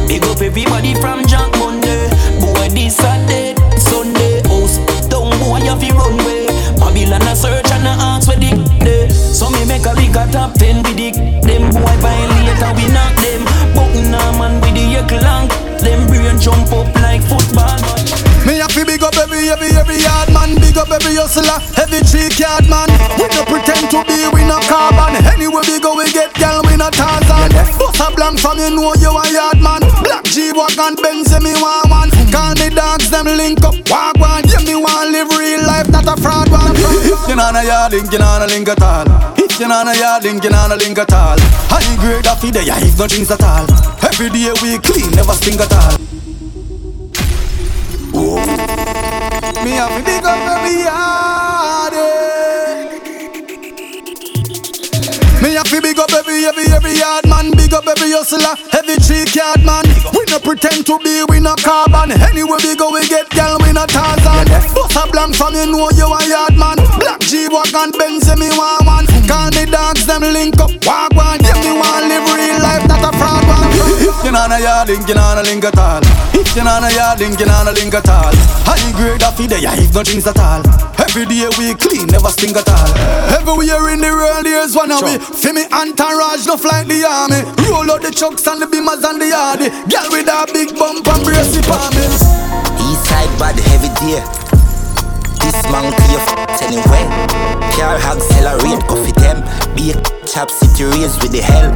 S41: Big up everybody from Jack Monday. Boy, this Saturday, Sunday. You fi run way. Babylon a search and a ask where the day. So me make a big a top ten with the them boy violate and we knock them. But nah man with the year long. Them brain jump up like football.
S21: Me have to big up every, every, every yard man. Big up every hustler, every cheek yard man. We no pretend to be, we no carbon. Anywhere we go, we get gal, we no Tarzan. Bust a blank from you know you a yard man. Black G-Wagon, Benz, me want one. Call me dogs, them link up, walk a fraud one. If you not a yard link, you not a link at all. If you not a yard link, you not a link at all. High grade of the day, if no drinks at all. Every day we clean, never stink at all. Me have to big up every yard. Eh. Me have to big up every, every, every yard man. Big up every hustler, every cheek yard man. We no pretend to be, we no carbon. Anywhere we go, we get gal, we no Tarzan. Bust a blank from you know you a yard man. Black G-Wagon, Benz, me want one. Call me dogs, them link up, walk one. Yeah, me want live real life, not a fraud one. If you not a yard link, you not a link at all. If you not a yard link, you not a link at all. High grade of the day, if no drinks at all. Every day we clean, never stink at all. Everywhere in the world, there's one of we. Feel me entourage, no like the army. Roll out the trucks and the beamers and the yardy. Girl with a big bump and brace it for me.
S20: Eastside bad heavy day. This man clear f- anyway. Car accelerate, coffee them. Be a chap city raised with the hell.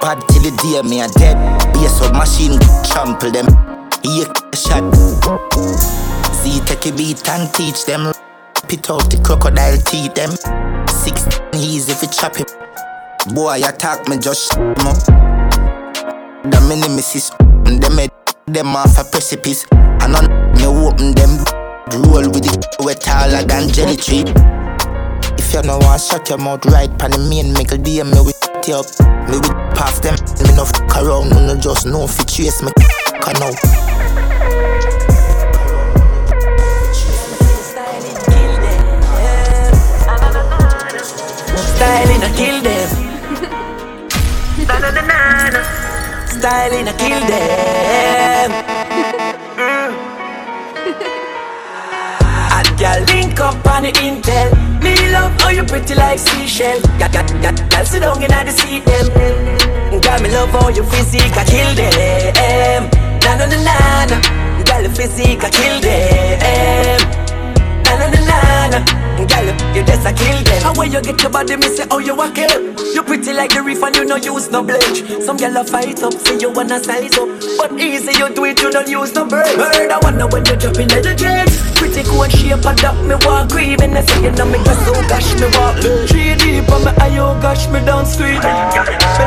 S20: Bad till the day me a dead. Be a submachine trample them. A shot. See take a beat and teach them. Pit out the crocodile teeth them. Six easy if you chop him. Boy attack me just sh- up. The nemesis them head them off a precipice and on me open them roll with it wet taller than jelly tree. If you no want shut your mouth right pan the main make a DM me with it up. Me with past them me no fuck around me no just no you chase me can out.
S41: Styling a kill them. Styling a kill them. Mm. And girl link up on the intel. Me love how you pretty like seashell. Got got got girl sit down in the seat them. Girl me love how you physique a kill them. Na na na na na. Girl your physique a kill them. Na na na na na. Girl, you just a kill them. How when you get your body, me say, oh you a kill. You pretty like the reef and you no use no bleach. Some girl a fight up, say you wanna size up, but easy you do it, you don't use no brain. I wonder when you jump in the jeans. Pretty cool shape and up, me walk cream and I say you know me dress so gosh me walk. Three deep on me eye, oh gosh me down street. Me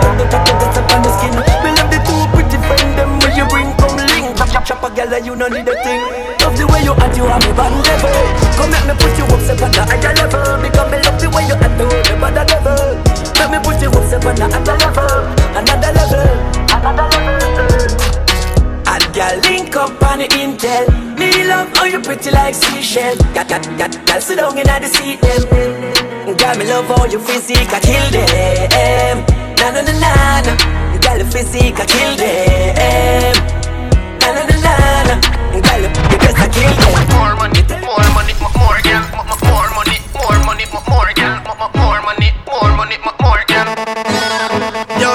S41: love the tattoo that's up on the skin. Me love the two pretty friend them when you bring. Chop chop a girl that you no need a thing. Love the way you act, you have me bad level. Come make me put you up, step on the higher level. Because me love the way you act, you are the level. Let me put you up, step on the higher level. Another level, another level. And girl link up on the intel. Me love how you pretty like seashell. Got got got girl sit down in the seat them. Girl me love how you physique, I kill them. Na na na na na. Girl your physique, I kill them. Na na na na. Girl you just a kill.
S42: More money, more money, mo- more girl,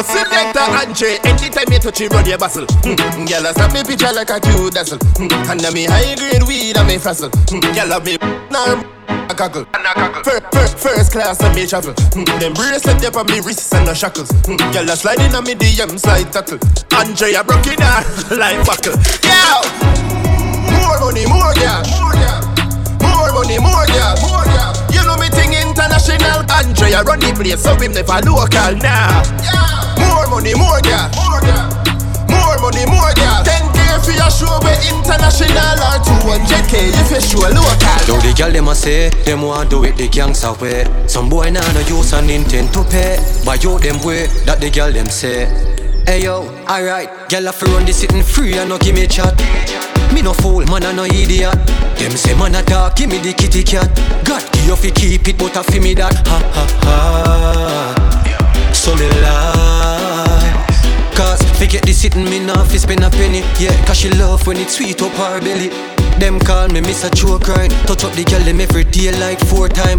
S5: selector Andre, anytime you touch your bustle. Mm, Girl, I snap me picture like a cute dazzle. Mm, And me high grade weed and me frazzle. Mm, Girl, I me nah, a goggle. First, first, first class and me travel. Mm, Them bracelet up on me wrists and no shackles. Mm, Girl, I slide in on me DM slide tackle. Andre, I broke it down like buckle. Yo, more money, more girl. More money, more girl. International. Andre, I run the place, so him never local. Nah. More money, more girl. More money, more girl. 10k for your show, we international or 200k if you show local.
S17: Yo, the girl them a say, them want do it the gangster way. Some boy nah no use and intend to pay. But yo, them way, that the girl them say. Hey yo, alright, girl have to run this sitting free and no give me chat. Me no fool, man I no idiot. Them say man a talk, give me the kitty cat. God give you fi keep it, but I fi me that. Ha ha ha. So me lie. Cause get this sitting me nah fi spend a penny. Yeah, cause she love when it sweet up her belly. Them call me Mr. Choke Touch up the girl them every day like four time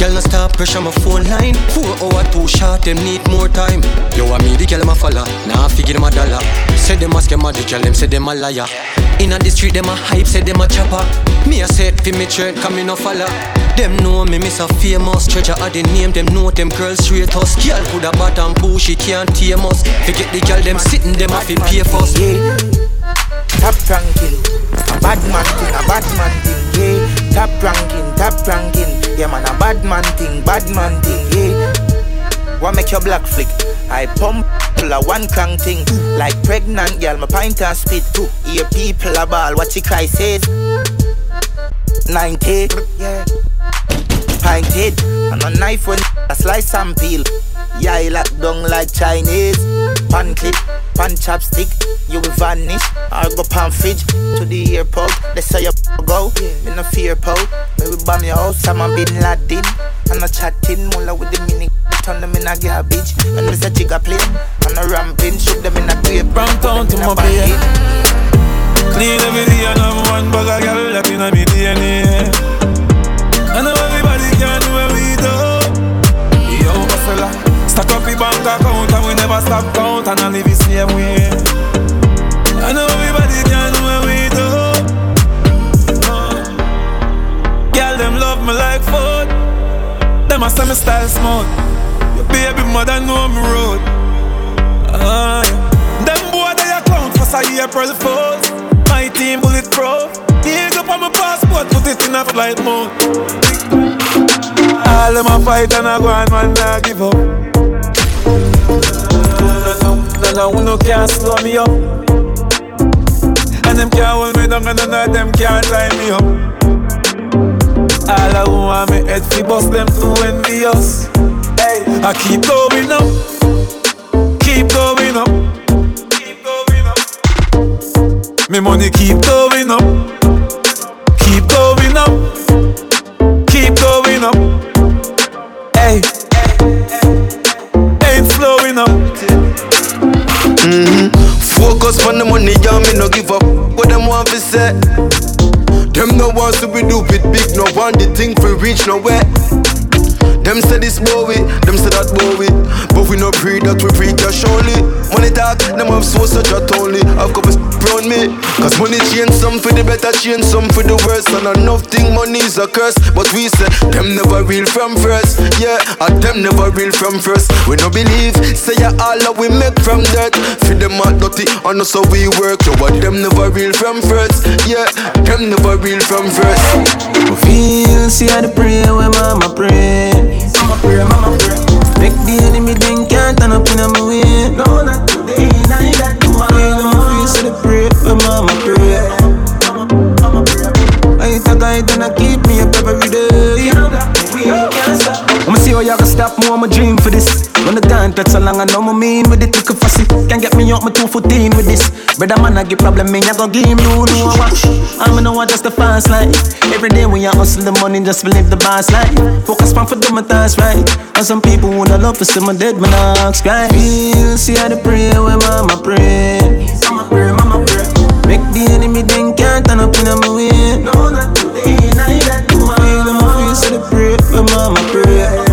S17: Girl, no stop pressure my phone line. Four hour too short, them need more time. Yo, I me the girl my follow. Now nah, figure them a dollar. Say them a scam, the girl them say them a liar. Inna the street, them a hype, say them a chopper. Me a set fi me church, come me no follow. Them know me, miss a famous treasure of the name. Them know them girls straight us. Girl put a bottom push, she can't tame us. Forget the girl them sitting, them a fi pay first.
S20: Yeah. Top ranking, a bad man thing, a bad man thing, yeah. Top ranking, top ranking, yeah man, a bad man thing, bad man thing, yeah. What make your black flick? I pump pull a one crank thing, like pregnant girl, my pint and spit. Hear people a ball, what you cry says. 90, yeah. Pint head, and a knife when a slice and peel. Yeah, I lock down like Chinese. Pan clip, pan chopstick, you will vanish. Or go pan fridge to the airport. They say you go, me no fear po. Maybe bomb your house, I'm a bin Laden. And a chatting, mulla with the mini. Turn them in a garbage. And we say jigga play. And a ramping, shoot them in a grape.
S43: Brown town to my bay. Clean every day and I'm one bag of girl that in a me DNA. I know everybody can do what we do. Yo, fella, stack up the bank account and we never stop count and I live the same way. I know everybody can do what we do. Uh, girl, them love me like food. Them a say me style smooth. Your baby mother know me road. Uh, them boy they a clown for say April Fools. My team bulletproof. Dig up on my passport, put it in a flight mode. All them a fight and a go and man not give up. No, no, no, no can't slow me up. And them can't hold me down and none of them can't tie me up. All I want me head fi bust them too envious. Hey, I keep going up, keep going up. Keep going up Me money keep going up, keep going up, keep going up. Hey, ain't slowing up.
S44: Mm-hmm. Focus on the money, yeah, me no give up. What them want to say? Them no want to be do it big, no want the thing for reach nowhere. Them say this Bowie, them say that Bowie But we no pre that we pre cash only Money talk, them have so such a only Have couple round me. Cause money change some for the better, change some for the worse. And enough thing money is a curse. But we say, them never real from first. Yeah, and them never real from first. We no believe, say ya all that we make from dirt. Feed them all dirty, and us how we work. So what them never real from first. Yeah, them never real from first.
S41: We feel, see how the pray when mama pray Mama pray, mama pray. Make the enemy then can't turn up in my way. No, not today, neither tomorrow. Mama feel so the pray when mama pray. I then I keep me up every day. Stop me, I'ma dream for this. When the gun touch so long, I know my mean with it, tickle fussy. Can't get me out my two foot in with this. Brother man, I get problem, me, I go him you know what. I'm gonna want just the fast life. Every day when you hustle the money, just believe the boss life. Focus on for do my right. And some people wanna love see my dead when I right. Feel, see how they pray when mama pray. Mama pray, mama pray. Make the enemy then can't turn up in my way. No, not today, neither tomorrow. Feel, feel so they pray when mama pray.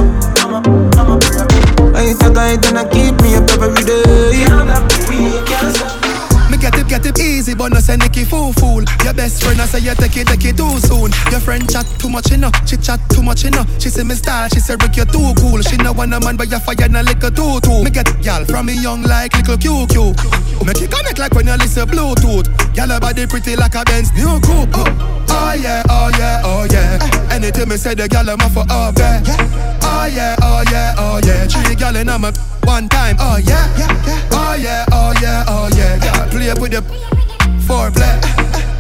S21: Get it, but no say Nicky fool fool. Your best friend I say you take it, take it too soon. Your friend chat too much, you know. She chat too much, you know. She say me style, she say Rick you too cool. She know want a man, but you fire and a liquor too too. Me get y'all from me young like little QQ. Make it connect like when you listen Bluetooth. Y'all a body pretty like a Benz new coupe. Oh, oh yeah, oh yeah, oh yeah. Anything me say the gyal am for up there. Oh yeah, oh yeah, oh yeah. Three in a one time. Oh yeah, oh yeah, oh yeah, oh yeah. Play with the foreplay.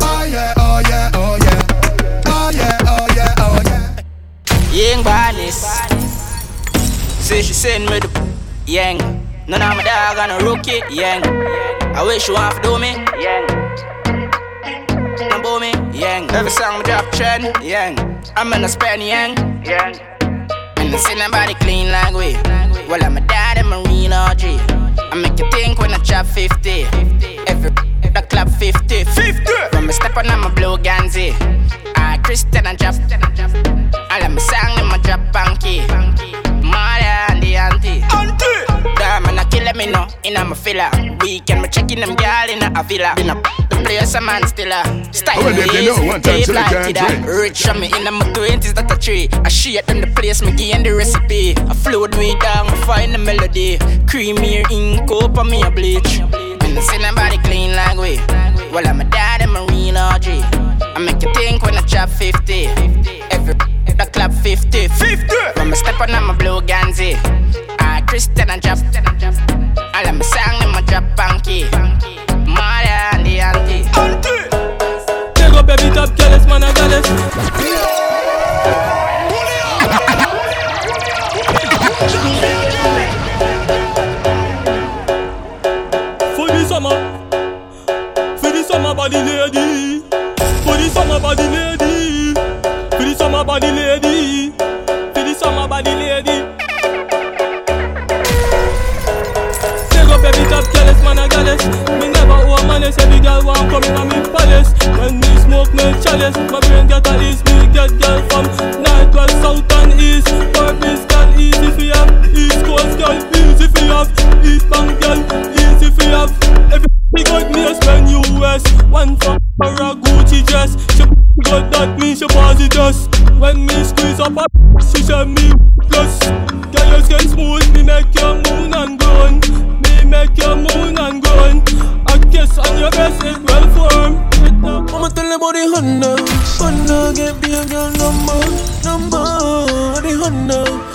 S21: Oh yeah, oh yeah, oh yeah. Oh yeah, oh yeah, oh yeah.
S45: Young badness. Say she send me the yang. None of my dog on a rookie, yang. I wish you want to do me, yang. No boo me, yang. Every song me drop trend, yang. I'm in a spend, yang, yang. And I see nobody clean like we. Well, I'm a dad and marine OG. I make you think when I chop 50. Every to the club 50. 50! When me step on, I'm a blue Ganzi. I Christian and drop. All of my song, them a drop punky. Mother and the auntie. Auntie! Damn, man, I kill me no. In a villa. Weekend, me checking them girl in a villa. In a place a man still a Style
S46: well, they know one time till like
S45: Rich on me in a my twenties, that a tree I shit them the place, me gain the recipe I flowed me down, I find the melody Creamy ink up on me a bleach and I see nobody clean like we. Well, I'm a dad and marine RG. I make you think when I drop 50. Every the club 50. 50. When I step on, I'm a blue Ganzi. I Christian and drop. All of my song, them a drop funky. Mother and the auntie.
S47: Take up every top jealous man a goddess. For for body lady, for the summer body lady, for the summer body lady. Take up every top jealous man a goddess. Me never owe malice. Every girl want come in me palace. When me smoke me chalice, my brain get a ease. Me get girl from north, west, south and east. Purpose girl easy fi have. East coast girl easy fi have. East bank girl easy fi have. Every good news when US one for that means she positive. When me squeeze up her, she show me plus. Girl your skin smooth, me make your moon and grown. Me make your moon and grown. A kiss on your breast is well formed. I'ma tell you about the Honda Honda get be a girl number Number The Honda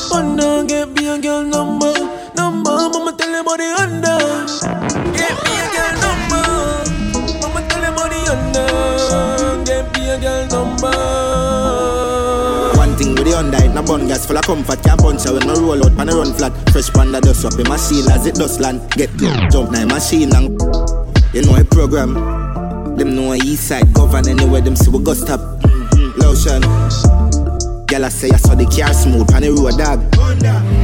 S20: no full of comfort. Can't her when me roll out, pan run flat. Fresh panda dust up in machine as it dust land. Get jump now machine and you know a program. Them know east side govern anywhere them see we go stop. Mm-hmm. Lotion. Girl I say I saw the car smooth pan the road dog.
S47: Some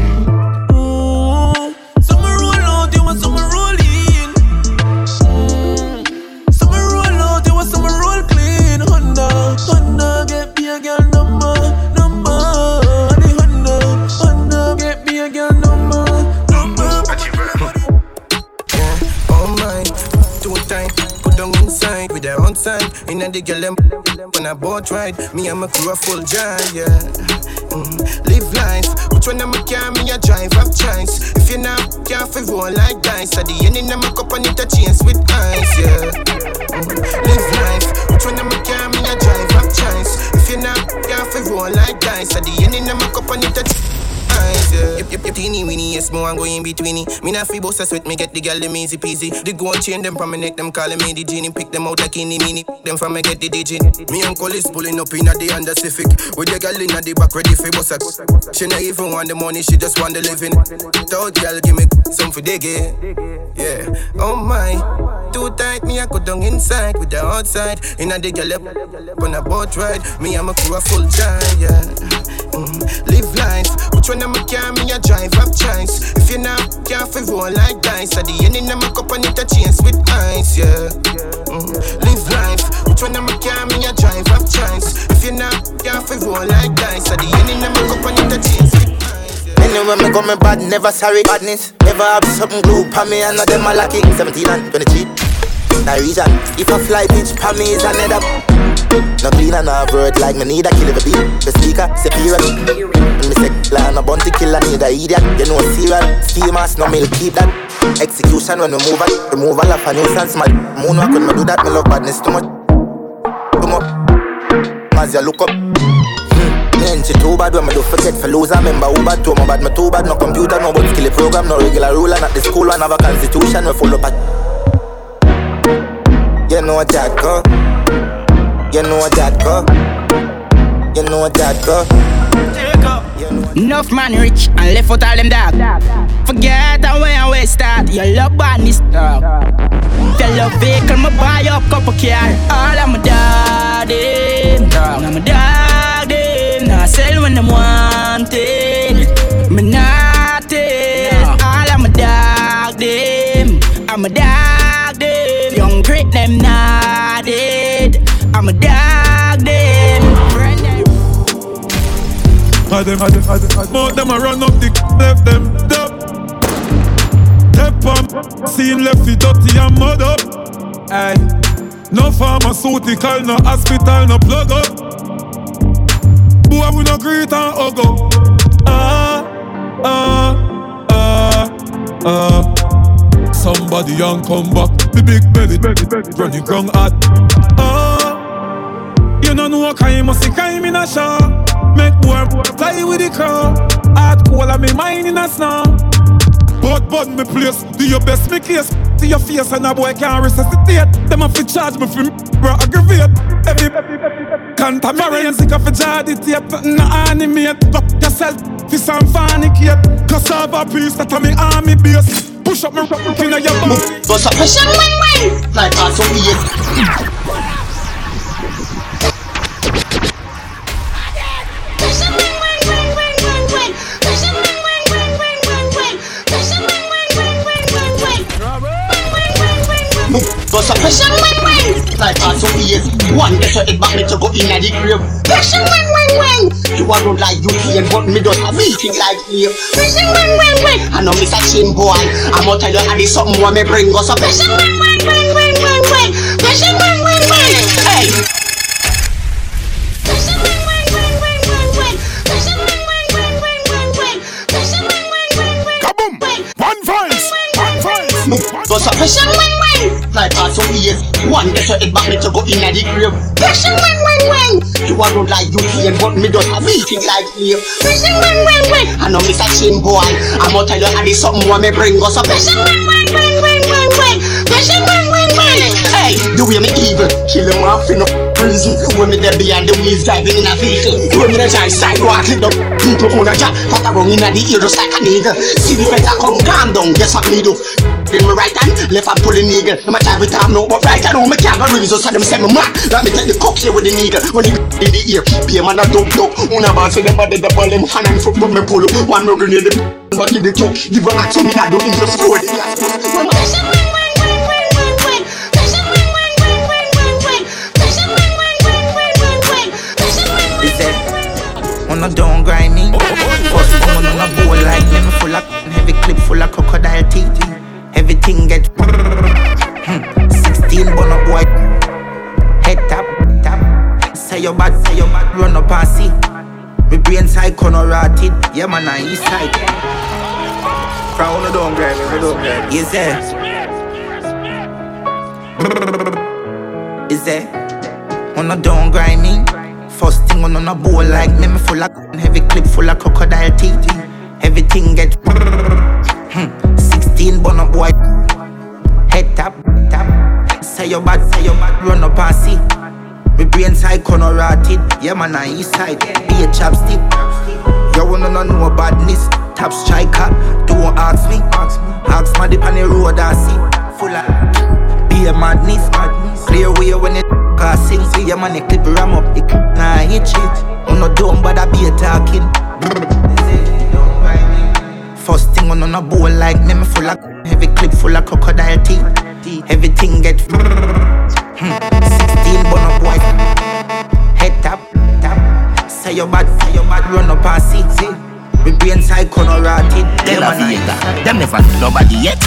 S47: the girl
S5: them on a boat ride. Me and my crew a full giant, yeah. Mm. Live life. Which one of my car me a drive? Have choice. If you not careful, roll like dice. At the end in my cup and it a chance with ice, yeah. Mm. Live life. Which one of my car me a drive? Have choice. If you not careful, roll like dice. At the end in my cup and it a eyes, yeah. Yep, yep, yep, teeny weeny, yes, more I'm going in between it. Me not fi boss a sweat, me get the gal them easy peasy. The gold chain them from me neck, them calling me the genie. Pick them out like any mini. Them from me get the digit. Me and Cole is pulling up in the under Civic. With the gal in the back ready for boss She not even want the money, she just want the living. Thought gal give me some for dig it. Yeah, oh my. Too tight, me I go down inside with the outside. In a the gal up on a boat ride. Me and my crew a full giant. Mm, live life. Which one of my car me a drive up choice? If you not careful, roll like dice. At the end in my cup and it a chance with ice, yeah. Mm, live life. Which one of my car me a drive up choice? If you not careful, roll like dice. At the end in my cup and it a chance with
S20: Anyway, me go me bad, never sorry. Badness, never have something glue pa me and not them a lucky. 17 and 23. That reason, if I fly bitch pa me is another. No clean and no word like me need a kill a beat. The speaker, superior. And me say, la no bounty killer need a idiot. You know a serial, schemers, no milk keep that. Execution when we move on, remove all of a nuisance. My moonwalk when me do that, me love badness too much. Too much. As you look up. Hmm. Me ain't she too bad when me do forget for lose. I remember who bad too, my bad me too bad. No computer, no but skill program, no regular ruler. Not the school one have a constitution. We full up at. You know that go. You know that go. You know that go.
S45: Enough man rich and left out all them dog. Forget and where and where start. Your love badness dog. Tell love vehicle, me buy up couple car. All of my dog them. I'm a dog them. Nah sell when them wanted. Me nothing. All of my dog them. I'm a dog them. Young great them not. I'm a dog them.
S43: I them, I them, I them, I them. Both them a run up the left them dub. Step on scene left it dirty and mud up. Aye. No pharmaceutical, no hospital, no plug up. Boy, we no greet and hug up. Ah, ah, ah, ah. Somebody young come back, the big belly, running ground hot. Ah, you know no kind, must see kind in a show. Make boy fly with the crow. Hard cold and me mind in a snow. But but me place, do your best, me case. To your face and a boy can't resuscitate. Them have to charge me for me, bro, aggravate. Every contaminate, sick of a jardy tape, nothing to animate. Lock yourself, for some funny kid. Cassava piece, that a me army base. Push up me, in your body.
S9: Bust up, push up, wing, wing. Like also weird. Also. One get your head back, me to go in the grave. Push up, wing, wing, wing. You are not like you here, but me don't have meeting like here. Push up, wing, wing, wing. I know Mr. Chin boy. I'm gonna tell you how this something what me bring us up. Push up, wing, wing, wing, wing, wing, wing. Push up, wing, wing, wing. Hey.
S43: Kaboom! One voice! One voice!
S9: Bust up, push up, wing, wing. Like also weird. One get your head back, me to go in the grave. Up, wing, wing, wing. You are not like you here, but me don't have meeting like. Push up, wing, wing, wing. I know Mr. Chin boy. I'm gonna tell you how this something what me bring us up. Up, wing, wing, wing, wing, wing, wing. Up, wing, wing, wing. Hey, the way me evil, kill him off in a When me there behind the wheels driving in a vehicle. Me there side sidewalk, lit up. People on a jack, cut a wrong in the ear just like a nigga. See the better come calm down, guess what me do? In my right hand, left hand pulling nigga. No matter with time, no, but right hand, me can't go reason, so them say me mad. Let me take the cock here with the nigga. When the in the ear, be a man a dog dog. Una bounce with them body, the ball, them hand and foot, but me pull up. One no grenade, the but give the talk. Give a action, me not do it, just
S20: Wanna don't grind me? First one on a bowl like me full of heavy clip full of crocodile teeth. Everything get Hmm. 16 bun up boy. Head tap, tap. Say your bad, say your bad, run up and see. Me brain side corner rotted, yeah man, I east side. From wanna don't grind me, me don't grind me. Is it? Is it? Wanna don't grind me? First thing on on a bowl like me, me full of heavy clip full of crocodile teeth. Everything get hmm. 16 bun boy. Head tap, tap. Say your bad, say your bad, run up and see. Me brain side corner rotted, yeah man, I east side. Be a chapstick. You wanna know no badness? Top striker, don't ask me. Ask my dip on the road I see. Full of be a madness. Clear way when it passing. See your money clip ram up the nah hit shit. On no dumb but I be a talking. First thing on on a bowl like me, me full of heavy clip full of crocodile teeth. Everything get hmm. 16 bun up boy. Head tap, tap. Say your bad, say your bad, run up and see. We brain side corner rotted.
S9: Them a them never nobody yet.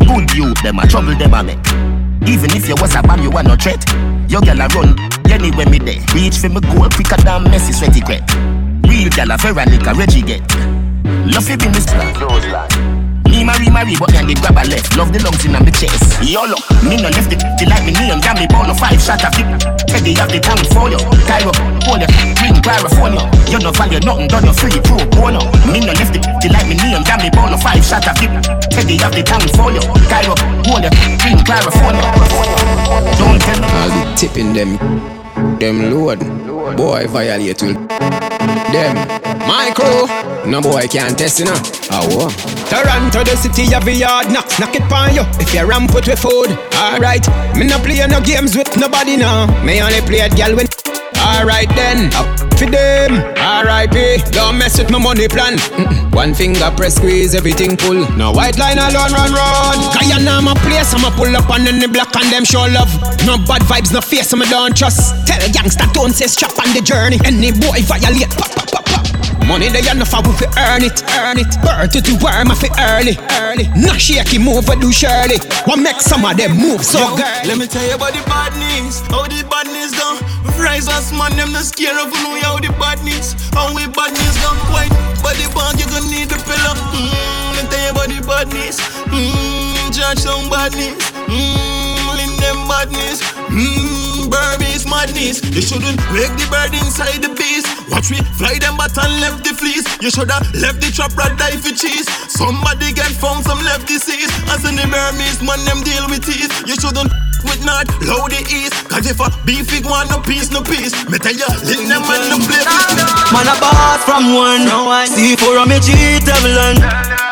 S9: Good youth, them a trouble, them a make. Even if you was a bomb, you were no threat. Your girl a run anywhere me there. Reach for me goal quicker than Messi sweaty crep. Real girl a Veronica Reggie get. Love you be Miss Me marry marry but and the grab a left. Love the lungs in my chest. YOLO, me no left it till like me name. Damn me born no five shot of it. Teddy have the tongue for you. Cairo, hold you, bring California. You no value nothing, done you free pro bono. Oh me no left it till like me name. Damn me born no five shot of it. Teddy have the tongue for you. Cairo, hold you, bring California. Don't tell me.
S15: I'll be tipping them, them load. Boy violate will. Them, my crew. No boy can't test you now. Ah, what?
S48: Toronto, the city of the yard, knock, knock it pon you. If you ramp with food, alright. Me no play no games with nobody now. Me only play a gal when. Alright then, up for them. R.I.P. Don't mess with my money plan. Mm-mm. One finger press squeeze, everything pull. No white line alone, run, run. Guyana, my place, I'ma pull up on any block and them show love. No bad vibes, no face, I'ma don't trust. Tell a don't say strap on the journey. Any boy violate, pop, pop.
S49: Money they enough, I will fi earn it, earn it. Bird to the worm, I fi early, early. Not shaky move, I do surely. What make some of them move so
S5: Yo,
S49: girl?
S5: Let me tell you about the badness. How the badness done. Rise us man, them not scared of know how the badness. How we badness done. White body bag, you gonna need the pillar. Mmm, let me tell you about the badness. Mmm, judge some badness. Mmm, lin them badness. Mmm, Burmese madness. You shouldn't wake the bird inside the beast. Watch me fly them but and left the fleece. You shoulda left the trap rat die for cheese. Somebody get found some left disease. As in the Burmese man, them deal with teeth. You shouldn't with not low the east. Cause if a beef it want no peace, no peace. Me tell you, link them and no play
S10: Man a boss from one. Now I see for a me cheat Teflon.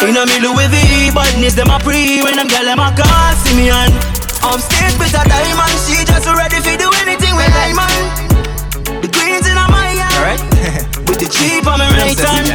S10: In a middle with the badness, them a pre when them girl them a call see on. Upstate with a diamond, she just ready for do anything with diamond. The queens in my hand. Alright. with the cheap on my right hand.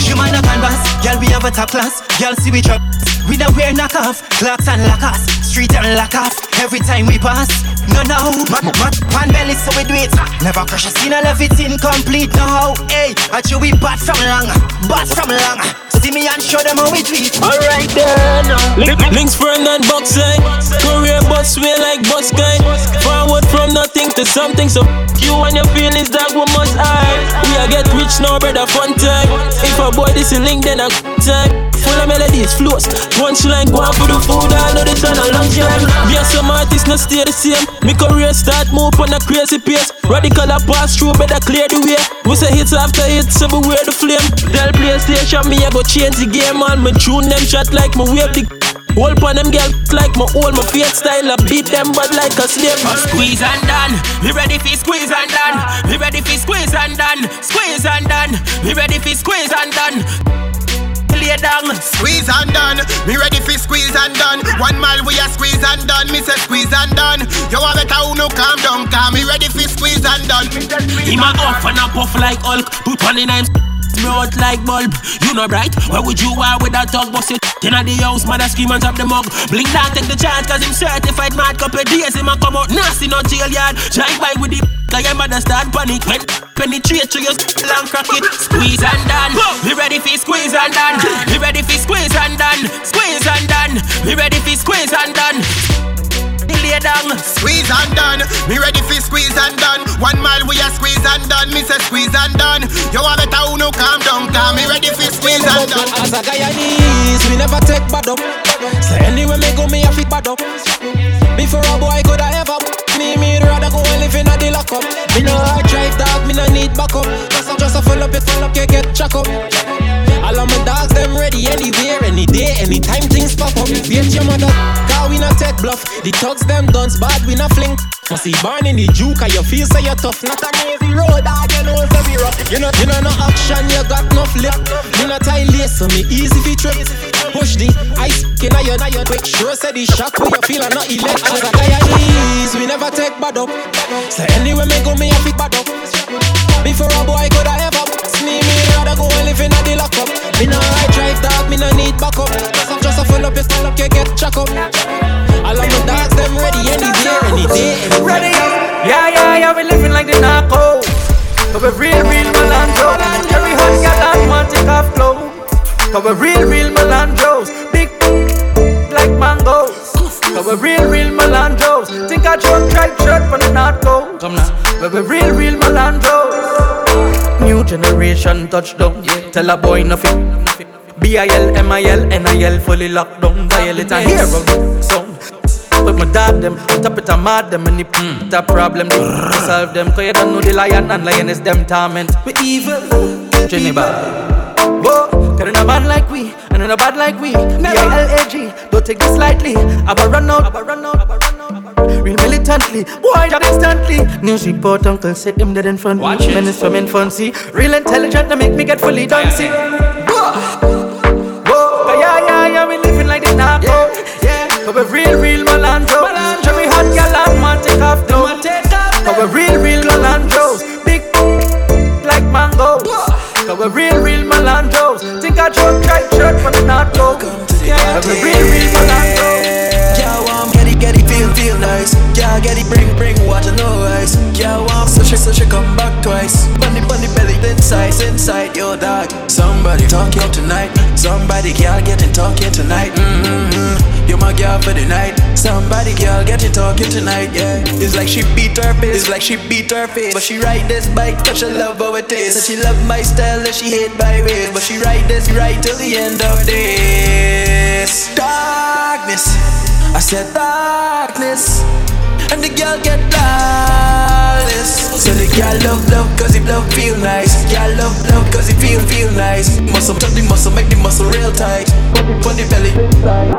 S10: She mind a canvas, girl we have a top class. Girl see we drop. We don't wear knockoff, clocks and lockers, street and lock off. Every time we pass, no no, man, man, pan belly so we do it. Never crush a scene, I love it incomplete. No how, hey, I chew we bad from long, bad from long. See me and show them how we do it. Alright then.
S12: Link, links friend and boxing. Eh? Career bus way like bus guy. Forward from nothing to something. So f- you and your feelings that we must hide. We a get rich now, brother, fun time. If a boy this a link, then a time. Full of melodies, flows. Punchline, go on for the food. I know this on a long time. Me and some artists not stay the same. Me career start move on a crazy pace. Radical a pass through, better clear the way. We say hits after hits, beware the flame. Tell PlayStation, me I go change the game on me tune them shot like me wave the Hold on them girl like my old my fate style I beat them but like a slave
S14: Squeeze and done, me ready for squeeze and done Me ready for squeeze and done, squeeze and done Me ready for squeeze and done Lay down
S20: Squeeze and done, me ready for squeeze and done. One mile we a squeeze and done, me say squeeze and done. You have better who no calm down, calm. Me ready for squeeze and done.
S14: Him a off and a puff like Hulk Put one in out like bulb You know right, where would you are with that talk Bust it? In the house, mother scream and drop the mug. Blink down, take the chance cause him certified mad. Couple days him a come out nasty, no jail yard. Drive by with the Cause your mother start panic. When penetrate through your long crack it. Squeeze and done. Me ready for squeeze and done. Me ready for squeeze and done. Squeeze and done. Me ready for squeeze and done. Lay down.
S20: Squeeze and done, me ready for squeeze and done. One mile we a squeeze and done, me say squeeze and done. You have
S12: As a Guyanese, we never take bad up. So anywhere me go, me have to bad up. Before a boy could I ever go live in a the lockup. Me no hard drive dog, me no need backup. Just a, just a full up, it full up, you get chuck up. All of my dogs, them ready anywhere, any day, anytime things pop up. Wait your mother, cause we not take bluff. The thugs, them guns bad, we not fling. Must see born in the juke, you feel say you're tough. Not an easy road, dog, you know it's be rough. You know, you know no action, you got no flip. You know tie lace, so me easy fi trip. Push the ice, can I your, your quick. Sure say the shock, we you feel and not electric. As a Guyanese, we never take bad up. So anywhere me go, me have it bad up. Before a boy could I ever me, me rather go and live in a the lockup. Me no right drive dog, me no need backup. Just a, just a full up, you full up, you get chuck up. All of my dogs, them ready any day, any day
S22: Ready up, yeah, yeah, yeah, we living like the narco. But we real, real Melandro. Every hot girl and want take off clothes. But we're real, real Melandros. Big like mangoes. But we real, real Melandros. Think I drunk tried shirt from the narco. Come now. But we real, real Melandros. New generation touchdown. Tell a boy nothing. B-I-L, M-I-L, N-I-L fully locked down. Violate a hero sound. With my dad them, top it a mad them and the mm. problem they solve them. Cause you don't know the lion and lioness them torment. We evil, Trinidad. Whoa, cause in a man like we, and in a bad like we. B-I-L-A-G, don't take this lightly. I'ma run out, I'ma run out, I'ma run out. Real militantly, boy, job instantly. News report, uncle said him dead in front. Watch me. Menace from infancy. Real intelligent to make me get fully dancing. Whoa, whoa, yeah, yeah, yeah, we living like the narco. Yeah, yeah. But we real, real Melandro. Cherry hot gal and man take off though. But we're real, real Melandros. Big like mangoes. Cause we're real, real Melandros. Think I joke right shirt from the narco. Yeah, we're real, real Melandros.
S10: Yeah, warm, get it, get it, feel, feel nice. Yeah, get it, bring, bring water, no ice. Yeah, warm, such a, such a come back twice. Bunny, bunny belly, inside, inside.
S21: Your dog. Somebody talk talking tonight. Somebody girl getting talking tonight. Yeah. It's like she beat her face. It's like she beat her face. But she ride this bike cause she love how it is. And she love my style and she hate my ways. But she ride this right till the end of this. Darkness. I said darkness. And the girl get lawless So the girl love love cause it love feel nice Girl love love cause it feel feel nice Muscle touch the muscle make the muscle real tight Put the belly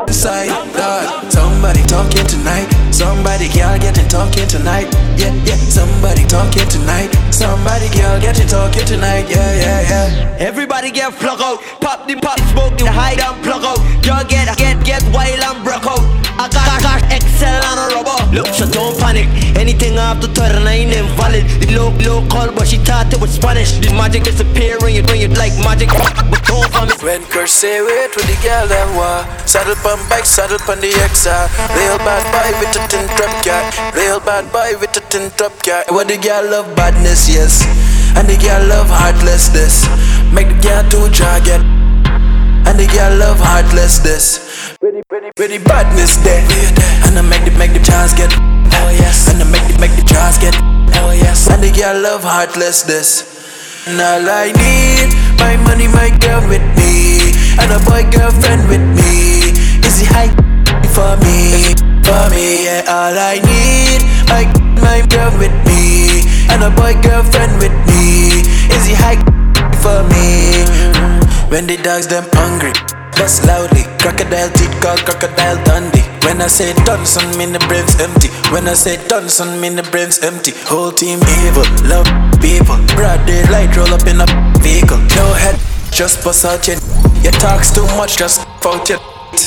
S21: inside God Somebody talking tonight Somebody girl getting talking tonight. Yeah yeah. Somebody talking tonight. Somebody girl getting talking tonight. Yeah yeah yeah.
S10: Everybody get plug out. Pop the pop smoke the hide and plug out. Girl get get get wild and broke out. I got, I got Excel and a rubber Look so don't panic. Anything I after turn ain't invalid The low low call but she thought it was Spanish. The magic disappear when you bring it like magic. But don't me.
S21: When curse say wait with the girl them wa Saddle pon bike, saddle pon the XR Real bad boy with a tin trap car Real bad boy with a tin trap car What the girl love? Badness, yes. And the girl love heartlessness. Make the girl too dragon and the girl love heartlessness. Ready, ready, ready badness there And I make the, make the chance get Oh yes. And I make the, make the chance get Oh yes. And the girl love heartlessness. And all I need My money, my girl with me. And a boy girlfriend with me. Is it high for me? For me, yeah. All I need My, my girl with me. And a boy girlfriend with me. Is it high for me when the dogs them hungry, bust loudly. Crocodile teeth call crocodile Dundee. When I say Dunson, mean the brain's empty. When I say Dunson, mean the brain's empty. Whole team evil, love people. Broad daylight, roll up in a vehicle. No head, just bust out your. You talks too much, just out your.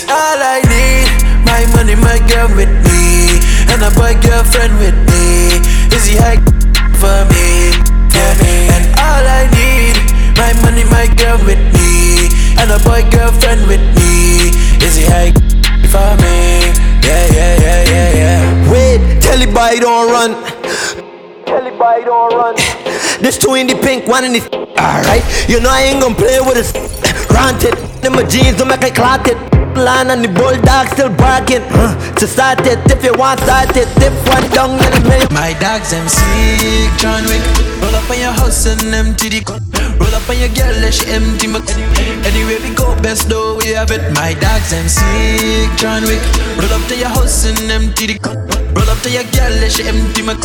S21: All I need, my money, my girl with me, and a boy girlfriend with me. Is he high for me? Yeah, and all I need, my money, my girl with me, and a boy girlfriend with me. Is he high for me? Yeah, yeah, yeah, yeah, yeah.
S10: Wait, tell the boy don't run Tell the boy don't run This two in the pink, one in the Alright, you know I ain't gonna play with this Granted, in my jeans don't make I clot it Line and the bulldog still barking huh. To start it, if you want start it If one down in the middle
S21: My dogs them sick, John Wick Roll up on your house and empty the cup Roll up on your girl, let she empty my Anyway we go best though we have it. My dogs them sick, John Wick. Roll up to your house and empty the Roll up to your girl, let she empty my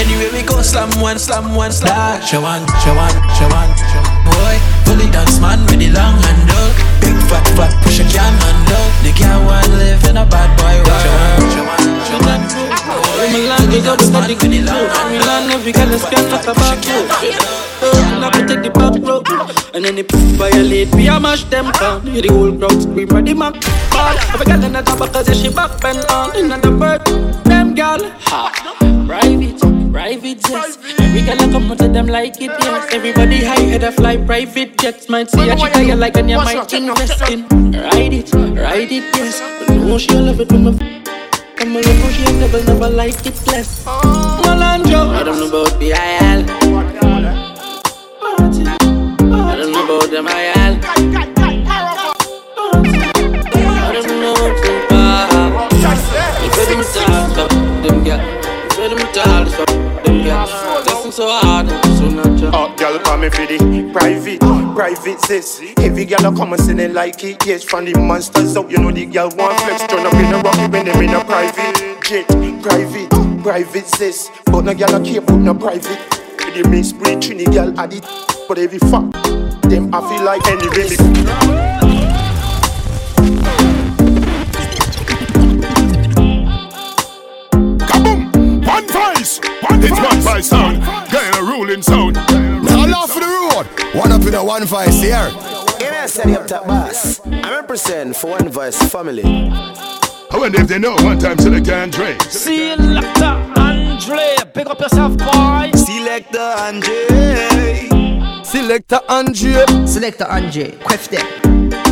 S21: Anyway we go slam one, slam one, slam Show one, show one, show one, show one Boy, fully dance man with the long handle. Big fat fat push a can handle. The girl want live in a bad boy world. Show one, show one, show one
S22: Milan, they got the body good Milan, every girl is scared like a back Oh, now we take the back road. And then they violate, we a mash them down. Hear the whole crowd scream for the Mac Ball, every girl in the top because she back bend on In the bird, them girl Ha, private, private jets. Every girl I come to them like it, yes. Everybody high head a fly private jets. Might see a chick you like and you might invest in Ride it, ride it, yes. But no, she love it when my Come on, look, she never, never like it less. Malandro, I don't know about the IL. Hard, so natural.
S50: Oh, girl, call me for the private, private sis. Every girl I come and say they like it. Yes, from the monsters out, you know the girl want flex. Turn up in a rocky when them in a private jet, private, private sis. But no girl I can't put no private. They mix breed, Trini girl add it. But every fuck, them I feel like any really.
S6: Kaboom! One voice! One it's one voice sound. Getting a ruling sound.
S51: Now laugh for the road. One up in a one voice here.
S52: In a city up top boss. I represent for one voice family.
S6: I wonder if they know one time so they can drink.
S22: Selector Andre, pick up yourself, boy.
S51: Selector Andre. Selector Andre.
S53: Selector Andre, quiff them.